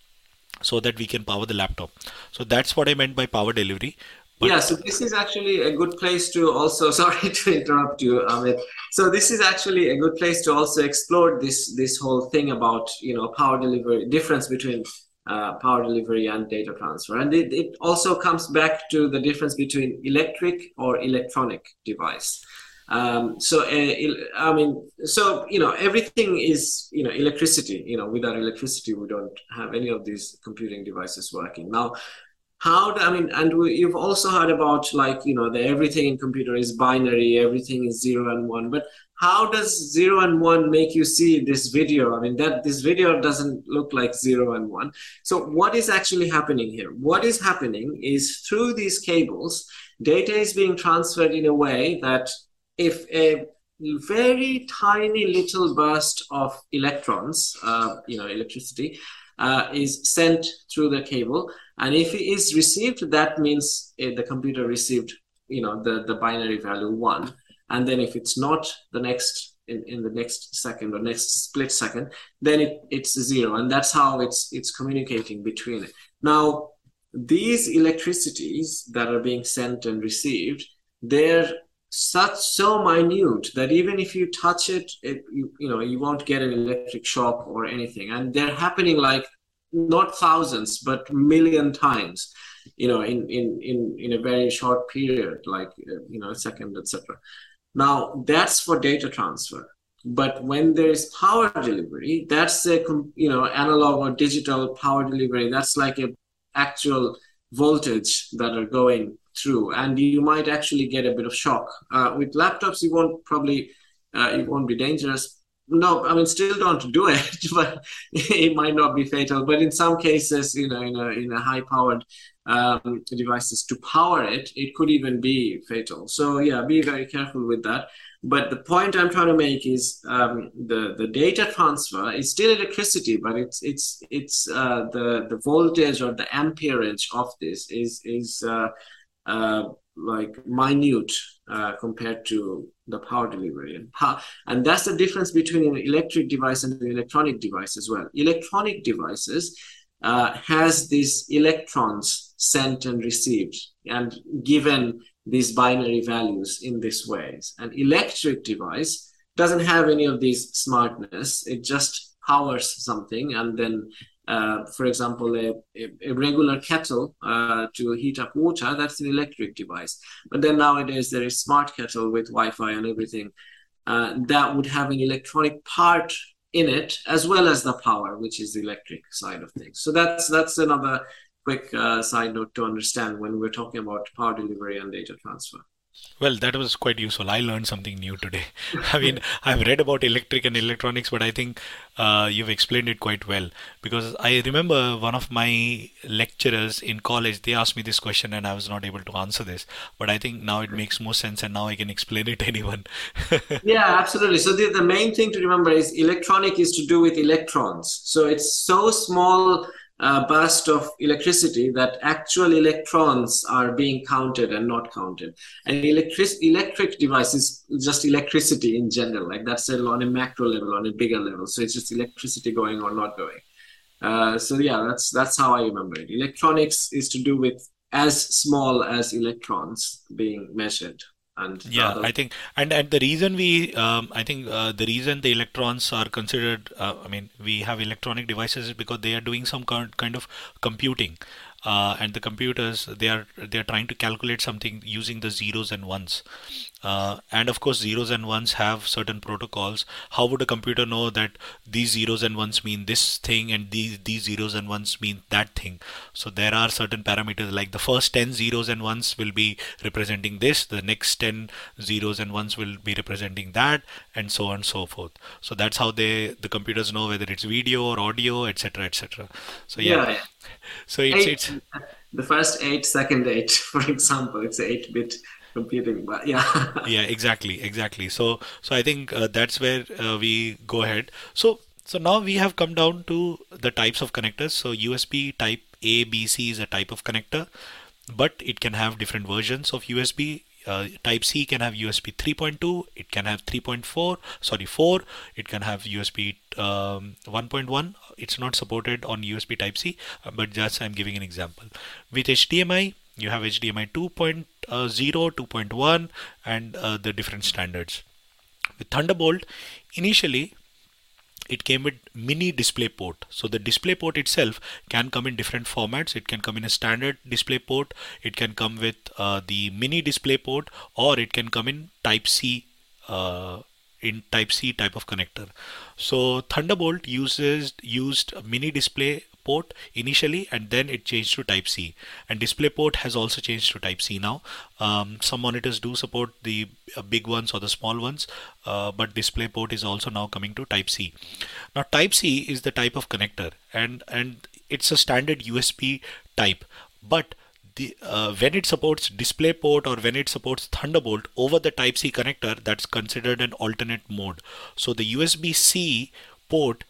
so that we can power the laptop. So that's what i meant by power delivery. But yeah so this is actually a good place to also sorry to interrupt you amit. So this is actually a good place to also explore this this whole thing about you know power delivery difference between uh, power delivery and data transfer. And it, it also comes back to the difference between electric or electronic device um, so uh, I mean, so you know, everything is you know electricity. You know, without electricity, we don't have any of these computing devices working. Now, how do, I mean, and we, you've also heard about like you know, the everything in computer is binary, everything is zero and one. But how does zero and one make you see this video? I mean, that this video doesn't look like zero and one. So what is actually happening here? What is happening is through these cables, data is being transferred in a way that if a very tiny little burst of electrons, uh, you know, electricity, uh, is sent through the cable, and if it is received, that means uh, the computer received, you know, the the binary value one, and then if it's not the next in, in the next second or next split second, then it, it's zero, and that's how it's it's communicating between it. Now, these electricities that are being sent and received, they're such so minute that even if you touch it, it you, you know you won't get an electric shock or anything. And they're happening like not thousands but million times you know in in in, in a very short period like uh, you know a second etc now that's for data transfer. But when there is power delivery that's a you know analog or digital power delivery. That's like a actual voltage that are going through, and you might actually get a bit of shock. Uh, with laptops, you won't probably uh, it won't be dangerous. No, I mean, still don't do it, but it might not be fatal. But in some cases, you know, in a in a high powered um, devices to power it, it could even be fatal. So yeah, be very careful with that. But the point I'm trying to make is um, the the data transfer is still electricity, but it's it's it's uh, the the voltage or the amperage of this is is uh, uh, like minute uh, compared to the power delivery and power, and that's the difference between an electric device and an electronic device as well. Electronic devices uh, has these electrons sent and received and given these binary values in these ways. An electric device doesn't have any of these smartness. It just powers something and then uh, for example, a, a, regular kettle uh, to heat up water, that's an electric device. But then nowadays there is smart kettle with Wi-Fi and everything uh, that would have an electronic part in it as well as the power, which is the electric side of things. So that's that's another quick uh, side note to understand when we're talking about power delivery and data transfer. Well, that was quite useful. I learned something new today. I mean, I've read about electric and electronics, but I think uh, you've explained it quite well. Because I remember one of my lecturers in college, they asked me this question and I was not able to answer this. But I think now it makes more sense and now I can explain it to anyone. yeah, absolutely. So the, the main thing to remember is electronic is to do with electrons. So it's so small uh, burst of electricity that actual electrons are being counted and not counted. And electric electric devices just electricity in general, like that's on a macro level, on a bigger level. So it's just electricity going or not going. Uh, so yeah, that's that's how I remember it. Electronics is to do with as small as electrons being measured and yeah i think and and the reason we um, i think uh, the reason the electrons are considered uh, i mean we have electronic devices is because they are doing some kind kind of computing. Uh, and the computers they are they are trying to calculate something using the zeros and ones uh, and of course zeros and ones have certain protocols. How would a computer know that these zeros and ones mean this thing and these these zeros and ones mean that thing? So there are certain parameters like the first 10 zeros and ones will be representing this the next 10 zeros and ones will be representing that and so on and so forth. So that's how they the computers know whether it's video or audio etc etc so yeah, yeah so it's, eight, it's the first eight, second eight, for example, it's eight bit but yeah. Yeah exactly exactly. So so i think uh, that's where uh, we go ahead. So so now we have come down to the types of connectors. So usb type a b c is a type of connector but it can have different versions of usb uh, type C can have USB 3.2, it can have 3.4, sorry 4, it can have USB um, 1.1. It's not supported on USB Type C, uh, but just I'm giving an example. With HDMI, you have HDMI 2.0, 2.1, and uh, the different standards. With Thunderbolt, initially it came with mini display port. So the display port itself can come in different formats. It can come in a standard display port. It can come with uh, the mini display port or it can come in type c uh, in type c type of connector. So thunderbolt uses used mini display port initially and then it changed to type C. And display port has also changed to type C now. Um, some monitors do support the uh, big ones or the small ones uh, but DisplayPort is also now coming to type C. Now type C is the type of connector and and it's a standard USB type but the, uh, when it supports DisplayPort or when it supports Thunderbolt over the Type C connector, that's considered an alternate mode. So the USB C port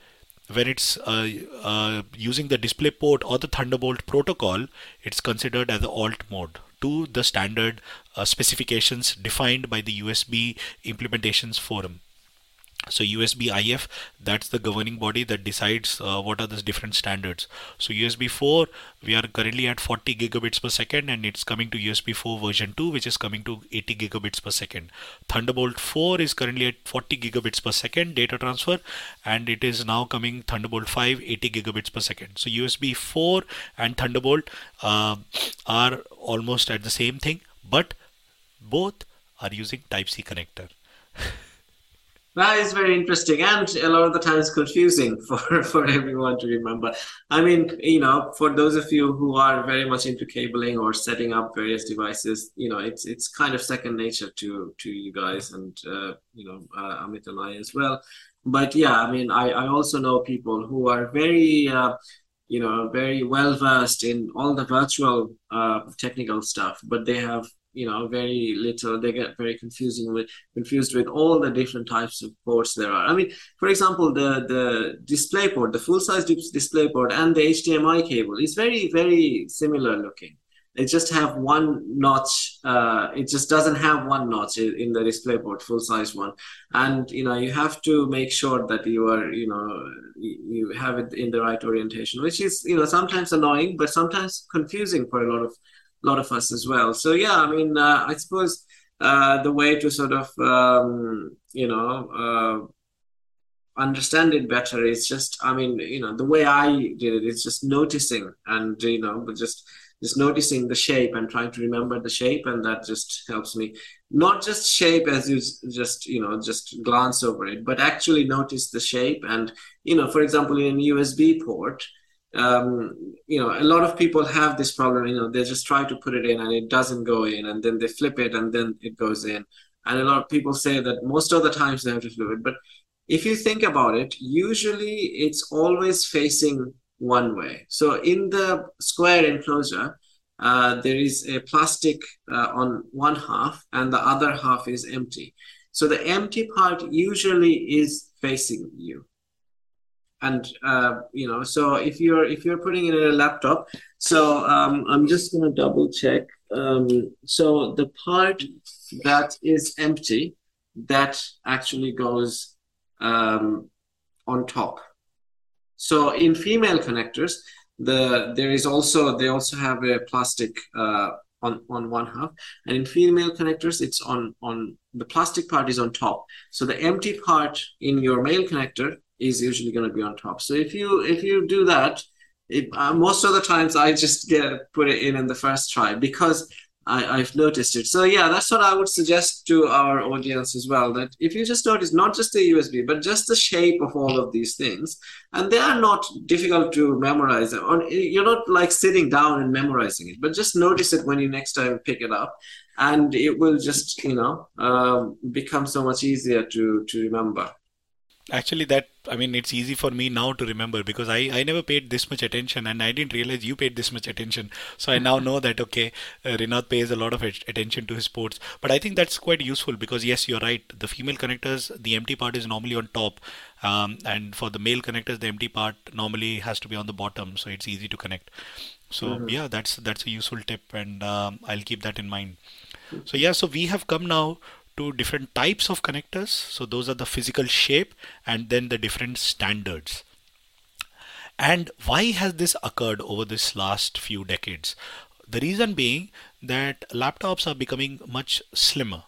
when it's uh, uh, using the display port or the Thunderbolt protocol, it's considered as the alt mode to the standard uh, specifications defined by the USB implementations forum so usb if that's the governing body that decides uh, what are the different standards. So usb 4 we are currently at 40 gigabits per second and it's coming to usb 4 version 2 which is coming to 80 gigabits per second. Thunderbolt 4 is currently at 40 gigabits per second data transfer and it is now coming thunderbolt 5 80 gigabits per second. So usb 4 and thunderbolt uh, are almost at the same thing but both are using type c connector That is very interesting and a lot of the times confusing for, for everyone to remember. I mean, you know, for those of you who are very much into cabling or setting up various devices, you know, it's it's kind of second nature to to you guys and uh, you know uh, Amit and I as well. But yeah, I mean, I I also know people who are very uh, you know very well versed in all the virtual uh, technical stuff, but they have you know very little. They get very confusing with confused with all the different types of ports there are. I mean for example the the display port the full size display port and the hdmi cable is very very similar looking. It just have one notch uh, it just doesn't have one notch in the display port full size one. And you know you have to make sure that you are you know you have it in the right orientation which is you know sometimes annoying but sometimes confusing for a lot of lot of us as well. So yeah i mean uh, i suppose uh, the way to sort of um, you know uh, understand it better is just i mean you know the way i did it is just noticing and you know just just noticing the shape and trying to remember the shape and that just helps me not just shape as you just you know just glance over it but actually notice the shape. And you know for example in a usb port um, you know a lot of people have this problem you know they just try to put it in and it doesn't go in and then they flip it and then it goes in and a lot of people say that most of the times they have to flip it but if you think about it usually it's always facing one way. So in the square enclosure, uh, there is a plastic uh, on one half and the other half is empty. So the empty part usually is facing you. And uh, you know, so if you're if you're putting it in a laptop, so um, I'm just gonna double check. Um, so the part that is empty, that actually goes um, on top so in female connectors, the there is also they also have a plastic uh, on on one half, and in female connectors it's on on the plastic part is on top. So the empty part in your male connector is usually going to be on top. So if you if you do that, it, uh, most of the times I just get put it in in the first try because I, have noticed it. So yeah, that's what I would suggest to our audience as well. That if you just notice not just the USB, but just the shape of all of these things, and they are not difficult to memorize. Or you're not like sitting down and memorizing it, but just notice it when you next time pick it up, and it will just you know um, become so much easier to to remember actually that i mean it's easy for me now to remember because i i never paid this much attention and i didn't realize you paid this much attention. So i now know that okay uh, Rinath pays a lot of attention to his sports. But i think that's quite useful because yes you're right. The female connectors the empty part is normally on top. Um, and for the male connectors the empty part normally has to be on the bottom. So it's easy to connect. So mm-hmm. yeah that's that's a useful tip and um, i'll keep that in mind. So yeah so we have come now to different types of connectors. So those are the physical shape and then the different standards. And why has this occurred over this last few decades? The reason being that laptops are becoming much slimmer.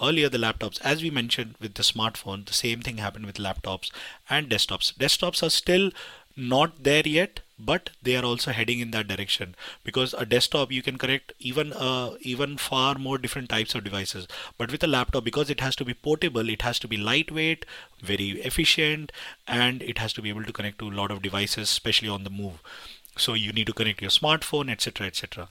Earlier, the laptops, as we mentioned with the smartphone, the same thing happened with laptops and desktops. Desktops are still not there yet, but they are also heading in that direction. Because a desktop you can connect even uh, even far more different types of devices. But with a laptop because it has to be portable it has to be lightweight very efficient and it has to be able to connect to a lot of devices especially on the move. So you need to connect your smartphone etc etc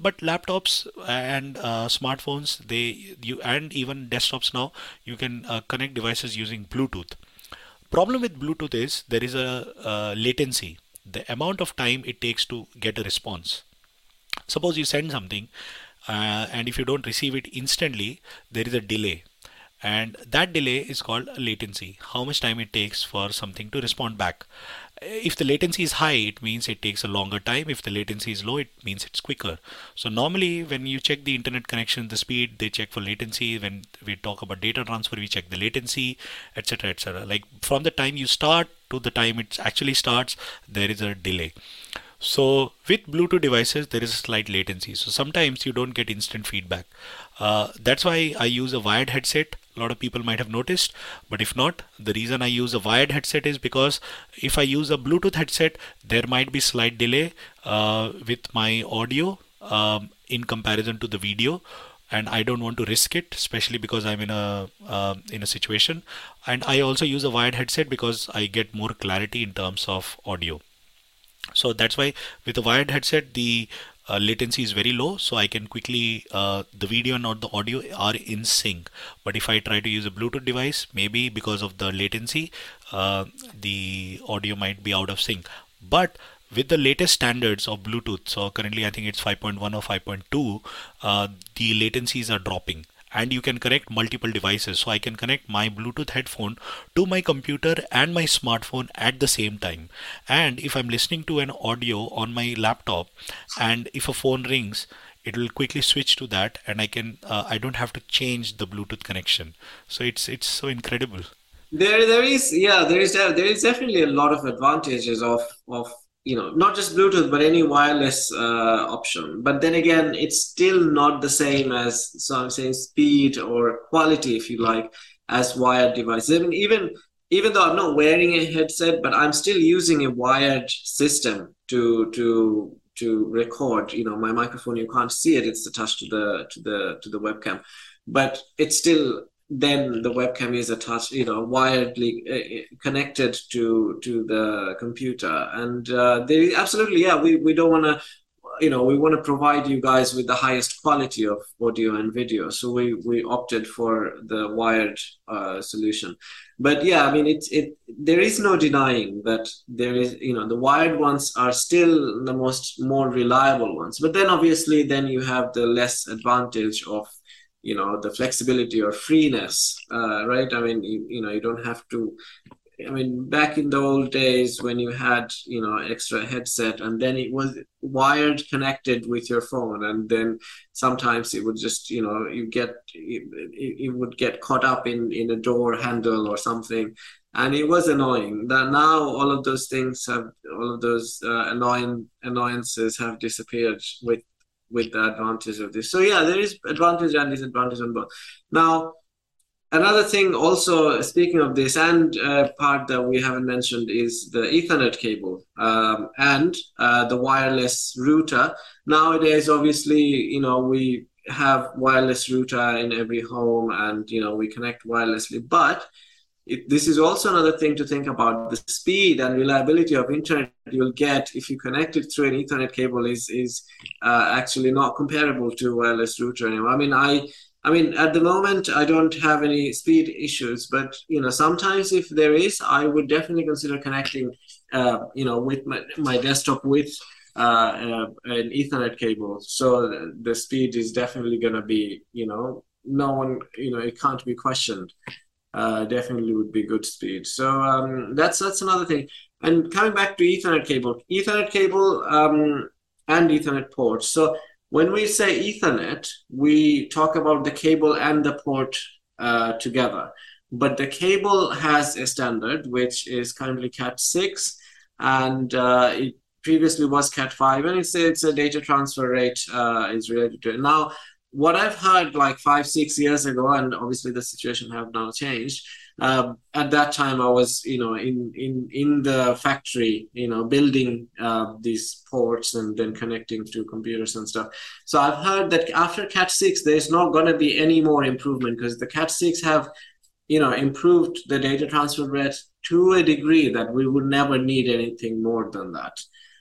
but laptops and uh, smartphones they you and even desktops now you can uh, connect devices using bluetooth. Problem with bluetooth is there is a, a latency the amount of time it takes to get a response. Suppose you send something uh, and if you don't receive it instantly, there is a delay. And that delay is called latency. How much time it takes for something to respond back. If the latency is high, it means it takes a longer time. If the latency is low, it means it's quicker. So normally when you check the internet connection, the speed, they check for latency. When we talk about data transfer, we check the latency, etc. etc. Like from the time you start to the time it actually starts, there is a delay. So with Bluetooth devices, there is a slight latency. So sometimes you don't get instant feedback. Uh, that's why I use a wired headset. A lot of people might have noticed, but if not, the reason I use a wired headset is because if I use a Bluetooth headset, there might be slight delay uh, with my audio um, in comparison to the video and I don't want to risk it, especially because I'm in a uh, in a situation. And I also use a wired headset because I get more clarity in terms of audio. So that's why with a wired headset, the uh, latency is very low, so I can quickly uh, the video and not the audio are in sync. But if I try to use a Bluetooth device, maybe because of the latency, uh, the audio might be out of sync. But with the latest standards of Bluetooth, so currently I think it's 5.1 or 5.2, uh, the latencies are dropping and you can connect multiple devices. So I can connect my Bluetooth headphone to my computer and my smartphone at the same time. And if I'm listening to an audio on my laptop and if a phone rings, it will quickly switch to that and I can uh, I don't have to change the Bluetooth connection. So it's it's so incredible. There, there is, yeah, there is, there is definitely a lot of advantages of of you know not just bluetooth but any wireless uh, option. But then again it's still not the same as so i'm saying speed or quality if you like as wired devices. I mean, even even though i'm not wearing a headset but i'm still using a wired system to to to record. You know my microphone you can't see it. It's attached to the to the to the webcam. But it's still then the webcam is attached, you know, wiredly uh, connected to to the computer. And uh, they absolutely, yeah, we, we don't want to, you know, we want to provide you guys with the highest quality of audio and video. So we we opted for the wired uh, solution. But yeah, I mean, it's it. There is no denying that there is, you know, the wired ones are still the most more reliable ones. But then obviously, then you have the less advantage of you know the flexibility or freeness uh, right i mean you, you know you don't have to I mean, back in the old days when you had, you know, extra headset and then it was wired connected with your phone, and then sometimes it would just, you know, you get it, it would get caught up in in a door handle or something, and it was annoying. That now all of those things have, all of those uh, annoying annoyances have disappeared with with the advantage of this. So yeah, there is advantage and disadvantage on both. Now, another thing also speaking of this and uh, part that we haven't mentioned is the Ethernet cable um, and uh, the wireless router. Nowadays, obviously, you know we have wireless router in every home and you know we connect wirelessly, but it, this is also another thing to think about. The speed and reliability of internet you'll get if you connect it through an Ethernet cable is is uh, actually not comparable to wireless router anymore. I mean, I I mean, at the moment, I don't have any speed issues, but you know, sometimes if there is, I would definitely consider connecting, uh, you know, with my, my desktop with uh, uh, an Ethernet cable. So the speed is definitely going to be, you know, no one, you know, it can't be questioned uh, definitely would be good speed. So um, that's that's another thing. And coming back to Ethernet cable, Ethernet cable um, and Ethernet ports. So when we say Ethernet, we talk about the cable and the port uh, together. But the cable has a standard which is currently Cat six, and uh, it previously was Cat five, and it's it's a data transfer rate uh, is related to it. Now what I've heard like five, six years ago, and obviously the situation have now changed. Uh, at that time, I was, you know, in in in the factory, you know, building uh, these ports and then connecting to computers and stuff. So I've heard that after Cat six, there's not going to be any more improvement because the Cat six have, you know, improved the data transfer rate to a degree that we would never need anything more than that.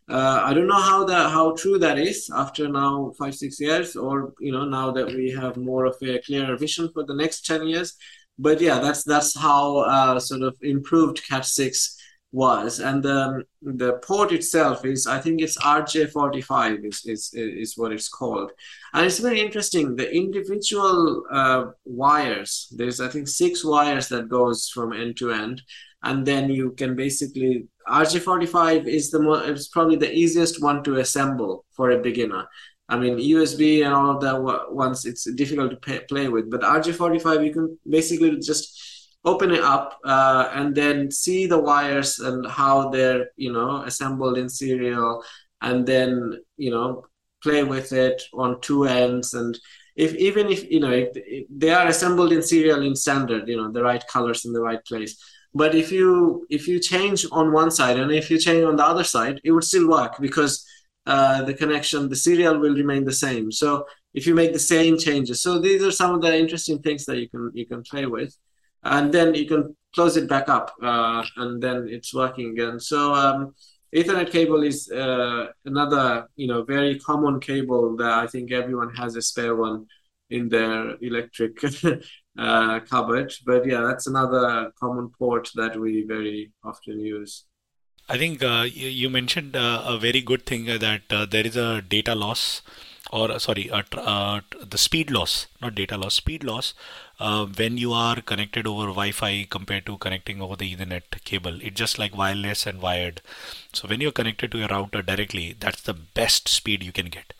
Uh, I don't know how that how true that is after now five six years, or you know now that we have more of a clearer vision for the next ten years. But yeah, that's that's how uh, sort of improved Cat six was, and the the port itself is I think it's RJ45 is is is what it's called, and it's very interesting. The individual uh, wires, there's I think six wires that goes from end to end, and then you can basically RJ45 is the most it's probably the easiest one to assemble for a beginner. I mean USB and all of that once it's difficult to pay, play with, but RJ45 you can basically just open it up uh, and then see the wires and how they're you know assembled in serial, and then you know play with it on two ends and if even if you know if, if they are assembled in serial in standard you know the right colors in the right place but if you if you change on one side and if you change on the other side it would still work because uh, the connection the serial will remain the same. So if you make the same changes so these are some of the interesting things that you can you can play with. And then you can close it back up uh, and then it's working again. So um, ethernet cable is uh, another you know very common cable that i think everyone has a spare one in their electric uh. But yeah, that's another common port that we very often use. I think uh, you, mentioned uh, a very good thing uh, that uh, there is a data loss, or uh, sorry, the speed loss, not data loss, speed loss when you are connected over Wi-Fi compared to connecting over the Ethernet cable. It's just like wireless and wired. So when you're connected to your router directly, that's the best speed you can get.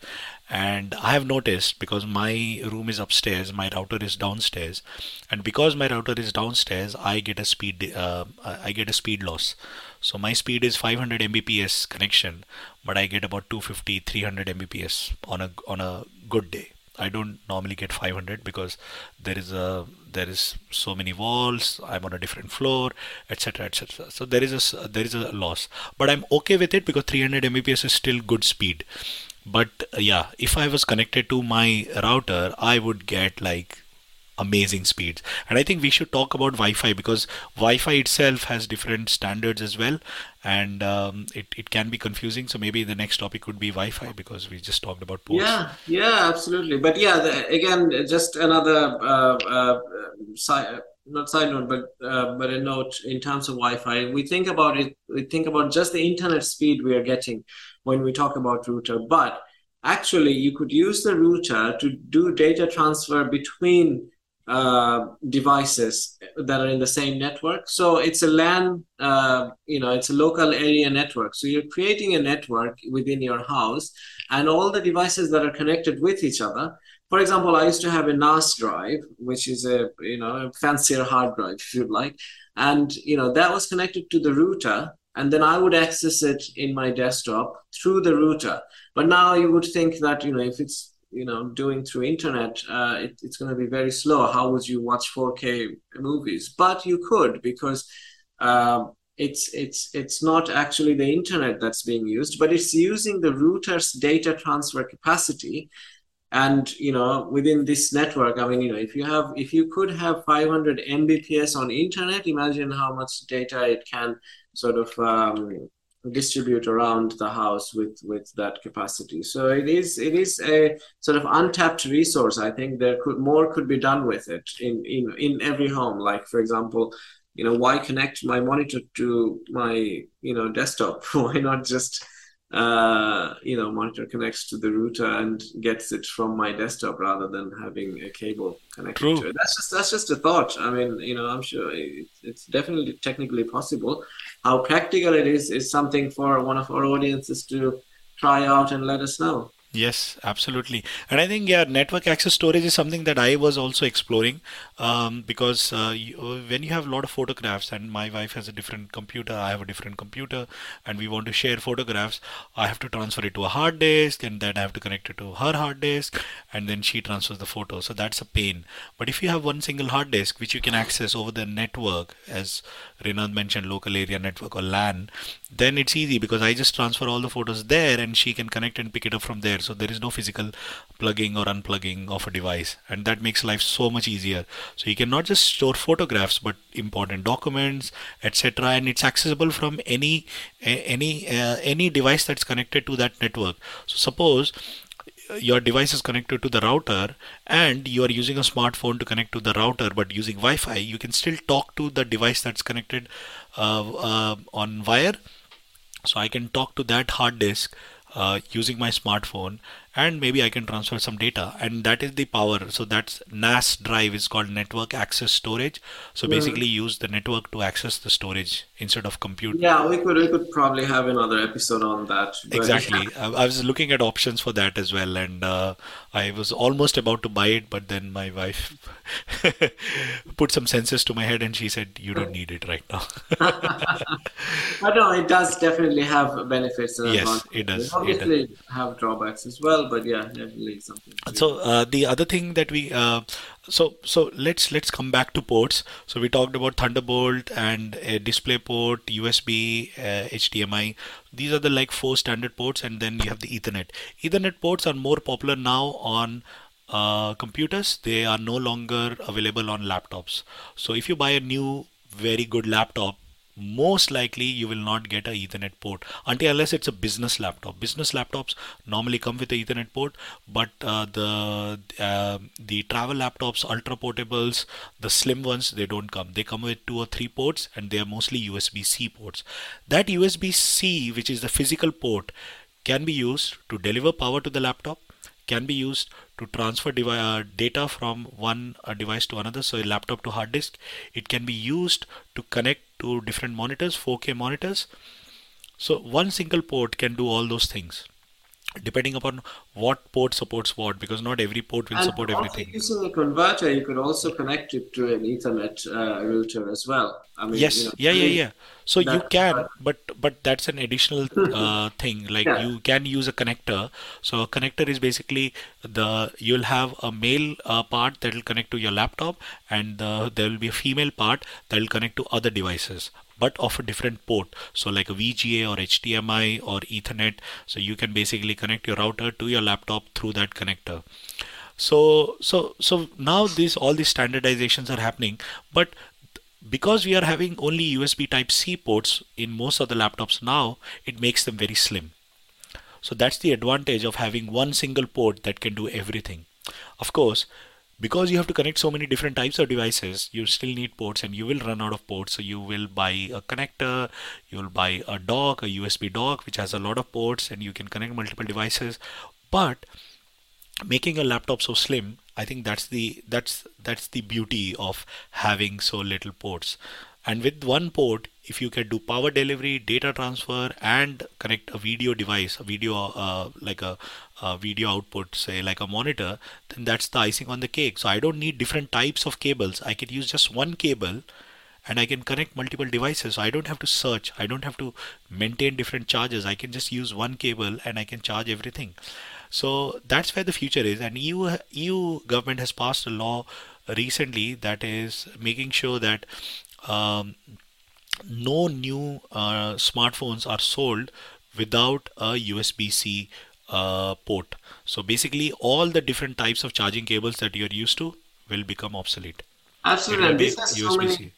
And I have noticed because my room is upstairs, my router is downstairs, and because my router is downstairs, I get a speed uh, I get a speed loss. So my speed is 500 Mbps connection, but I get about 250, 300 Mbps on a on a good day. I don't normally get 500 because there is a there is so many walls. I'm on a different floor, etc., etc. So there is a there is a loss, but I'm okay with it because 300 Mbps is still good speed. But uh, yeah, if I was connected to my router, I would get like amazing speeds. And I think we should talk about Wi-Fi because Wi-Fi itself has different standards as well, and um, it it can be confusing. So maybe the next topic would be Wi-Fi because we just talked about ports. Yeah, yeah, absolutely. But yeah, the, again, just another uh, uh, not side note, but uh, but a note in terms of Wi-Fi. We think about it. We think about just the internet speed we are getting when we talk about router, but actually, you could use the router to do data transfer between uh, devices that are in the same network. So it's a LAN, uh, you know, it's a local area network. So you're creating a network within your house, and all the devices that are connected with each other. For example, I used to have a NAS drive, which is a you know a fancier hard drive, if you'd like, and you know that was connected to the router, and then I would access it in my desktop through the router. But now you would think that you know if it's you know doing through internet uh, it, it's going to be very slow. How would you watch 4k movies? But you could because um, it's it's it's not actually the internet that's being used but it's using the router's data transfer capacity and you know within this network i mean you know if you have if you could have 500 mbps on internet imagine how much data it can sort of um, distribute around the house with with that capacity. So it is it is a sort of untapped resource. I think there could more could be done with it in in in every home. Like for example you know why connect my monitor to my you know desktop? Why not just uh, you know, monitor connects to the router and gets it from my desktop rather than having a cable connected True. to it. That's just that's just a thought. I mean, you know, I'm sure it, it's definitely technically possible. How practical it is is something for one of our audiences to try out and let us know. Yes, absolutely. And I think, yeah, network access storage is something that I was also exploring um, because uh, you, uh, when you have a lot of photographs, and my wife has a different computer, I have a different computer, and we want to share photographs, I have to transfer it to a hard disk, and then I have to connect it to her hard disk, and then she transfers the photo. So that's a pain. But if you have one single hard disk, which you can access over the network, as Rinad mentioned, local area network or LAN, then it's easy because I just transfer all the photos there and she can connect and pick it up from there. So there is no physical plugging or unplugging of a device, and that makes life so much easier. So you can not just store photographs but important documents, etc. And it's accessible from any any uh, any device that's connected to that network. So suppose your device is connected to the router and you are using a smartphone to connect to the router but using Wi-Fi, you can still talk to the device that's connected uh, uh, on wire so I can talk to that hard disk uh, using my smartphone and maybe I can transfer some data and that is the power. So that's NAS drive is called network access storage. So Mm. basically use the network to access the storage instead of compute. Yeah, we could we could probably have another episode on that. But exactly. I, I was looking at options for that as well and uh, I was almost about to buy it but then my wife put some senses to my head and she said you don't need it right now. But no, it does definitely have benefits and yes it does. It does. Obviously, have drawbacks as well, but yeah, definitely something. So uh, the other thing that we uh, so so let's let's come back to ports. So we talked about Thunderbolt and a DisplayPort, USB, uh, HDMI. These are the like four standard ports, and then you have the Ethernet. Ethernet ports are more popular now on uh, computers. They are no longer available on laptops. So if you buy a new very good laptop most likely you will not get a ethernet port until unless it's a business laptop. Business laptops normally come with a ethernet port but uh, the uh, the travel laptops ultra portables the slim ones they don't come. They come with two or three ports and they are mostly usb-c ports. That usb-c which is the physical port can be used to deliver power to the laptop can be used to transfer uh, data from one uh, device to another so a laptop to hard disk. It can be used to connect to different monitors 4k monitors. So one single port can do all those things depending upon what port supports what because not every port will and support everything. using a converter you could also connect it to an ethernet uh, router as well. I mean, yes. you know, yeah yeah yeah. So you can but but that's an additional uh, thing. Like yeah. you can use a connector. So a connector is basically the you'll have a male uh, part that will connect to your laptop and the, there will be a female part that will connect to other devices but of a different port. So like a VGA or HDMI or Ethernet. So you can basically connect your router to your laptop through that connector. So so so now these all these standardizations are happening but because we are having only USB type C ports in most of the laptops now it makes them very slim. So that's the advantage of having one single port that can do everything. Of course because you have to connect so many different types of devices you still need ports and you will run out of ports. So you will buy a connector you will buy a dock a usb dock which has a lot of ports and you can connect multiple devices. But making a laptop so slim i think that's the that's that's the beauty of having so little ports and with one port if you can do power delivery data transfer and connect a video device a video uh, like a, a, video output say like a monitor then that's the icing on the cake. So i don't need different types of cables. I can use just one cable and i can connect multiple devices. So i don't have to search. I don't have to maintain different charges. I can just use one cable and i can charge everything. So that's where the future is. And EU EU government has passed a law recently that is making sure that um, no new uh, smartphones are sold without a USB-C uh, port. So basically, all the different types of charging cables that you're used to will become obsolete. Absolutely, so many,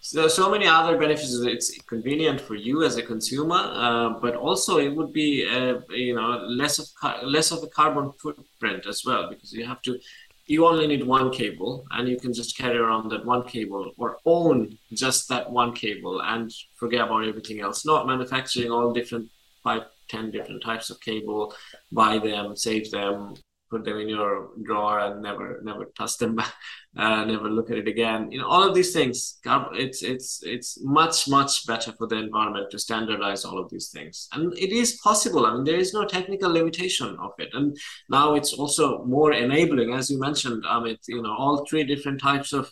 so, so many other benefits. It's convenient for you as a consumer, uh, but also it would be uh, you know less of less of a carbon footprint as well because you have to you only need one cable and you can just carry around that one cable or own just that one cable and forget about everything else. Not manufacturing all different five ten different types of cable buy them save them put them in your drawer and never never touch them back, uh, never look at it again. You know, all of these things. It's it's it's much much better for the environment to standardize all of these things, and it is possible. I mean, there is no technical limitation of it, and now it's also more enabling, as you mentioned, Amit. You know, all three different types of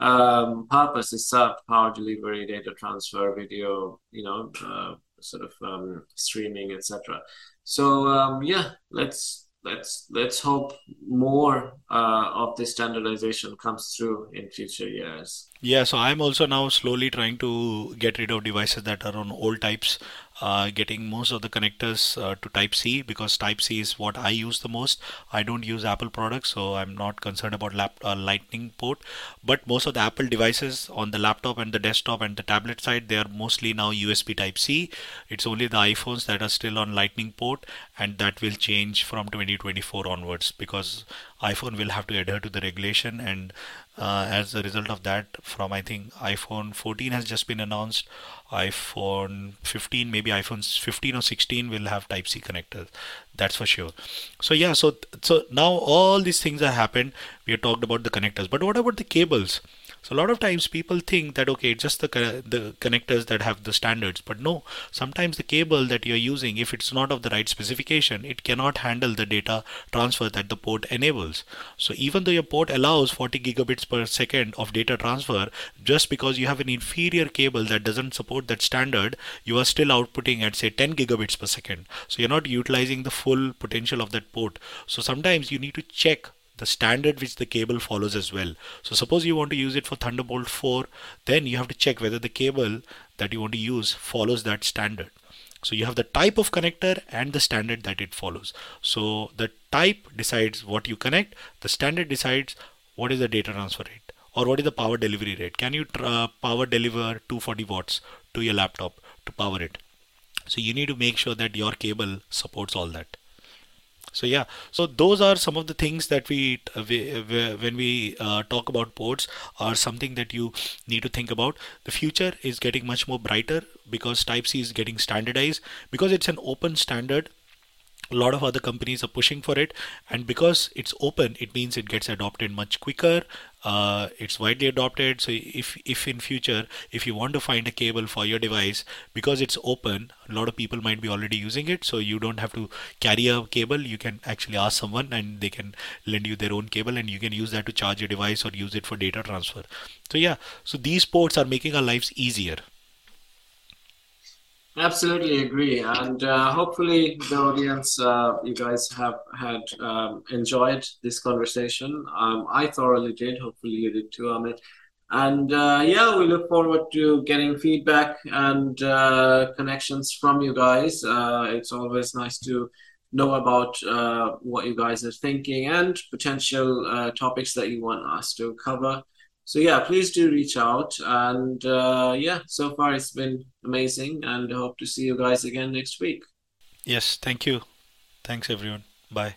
um, purposes served: power delivery, data transfer, video. You know. Uh, sort of um, streaming etc so um, yeah let's let's let's hope more uh, of this standardization comes through in future years. Yeah, so I'm also now slowly trying to get rid of devices that are on old types uh, getting most of the connectors uh, to type C because type C is what I use the most. I don't use Apple products so I'm not concerned about lap, uh, lightning port. But most of the Apple devices on the laptop and the desktop and the tablet side they are mostly now USB type C. It's only the iPhones that are still on lightning port and that will change from 2024 onwards because iPhone will have to adhere to the regulation and uh, as a result of that from I think iPhone 14 has just been announced iPhone 15 maybe iPhone 15 or 16 will have type C connectors. That's for sure. So yeah so so now all these things have happened. We have talked about the connectors but what about the cables so a lot of times people think that okay, it's just the the connectors that have the standards, but no. Sometimes the cable that you're using, if it's not of the right specification, it cannot handle the data transfer that the port enables. So even though your port allows 40 gigabits per second of data transfer, just because you have an inferior cable that doesn't support that standard, you are still outputting at say 10 gigabits per second. So you're not utilizing the full potential of that port. So sometimes you need to check the standard which the cable follows as well. So suppose you want to use it for Thunderbolt 4, then you have to check whether the cable that you want to use follows that standard. So you have the type of connector and the standard that it follows. So the type decides what you connect, the standard decides what is the data transfer rate or what is the power delivery rate. Can you uh, power deliver 240 watts, to your laptop to power it. So you need to make sure that your cable supports all that. So yeah, so those are some of the things that we, we when we uh, talk about ports are something that you need to think about. The future is getting much more brighter because Type C is getting standardized because it's an open standard a lot of other companies are pushing for it. And because it's open it means it gets adopted much quicker. Uh, it's widely adopted. So if if in future if you want to find a cable for your device because it's open a lot of people might be already using it. So you don't have to carry a cable. You can actually ask someone and they can lend you their own cable and you can use that to charge your device or use it for data transfer. So yeah so these ports are making our lives easier Absolutely agree, and uh, hopefully the audience, uh, you guys have had um, enjoyed this conversation. Um, I thoroughly did. Hopefully you did too, Amit. And uh, yeah, we look forward to getting feedback and uh, connections from you guys. Uh, it's always nice to know about uh, what you guys are thinking and potential topics that you want us to cover so yeah please do reach out. And uh, yeah so far it's been amazing and hope to see you guys again next week. Yes thank you. Thanks everyone. Bye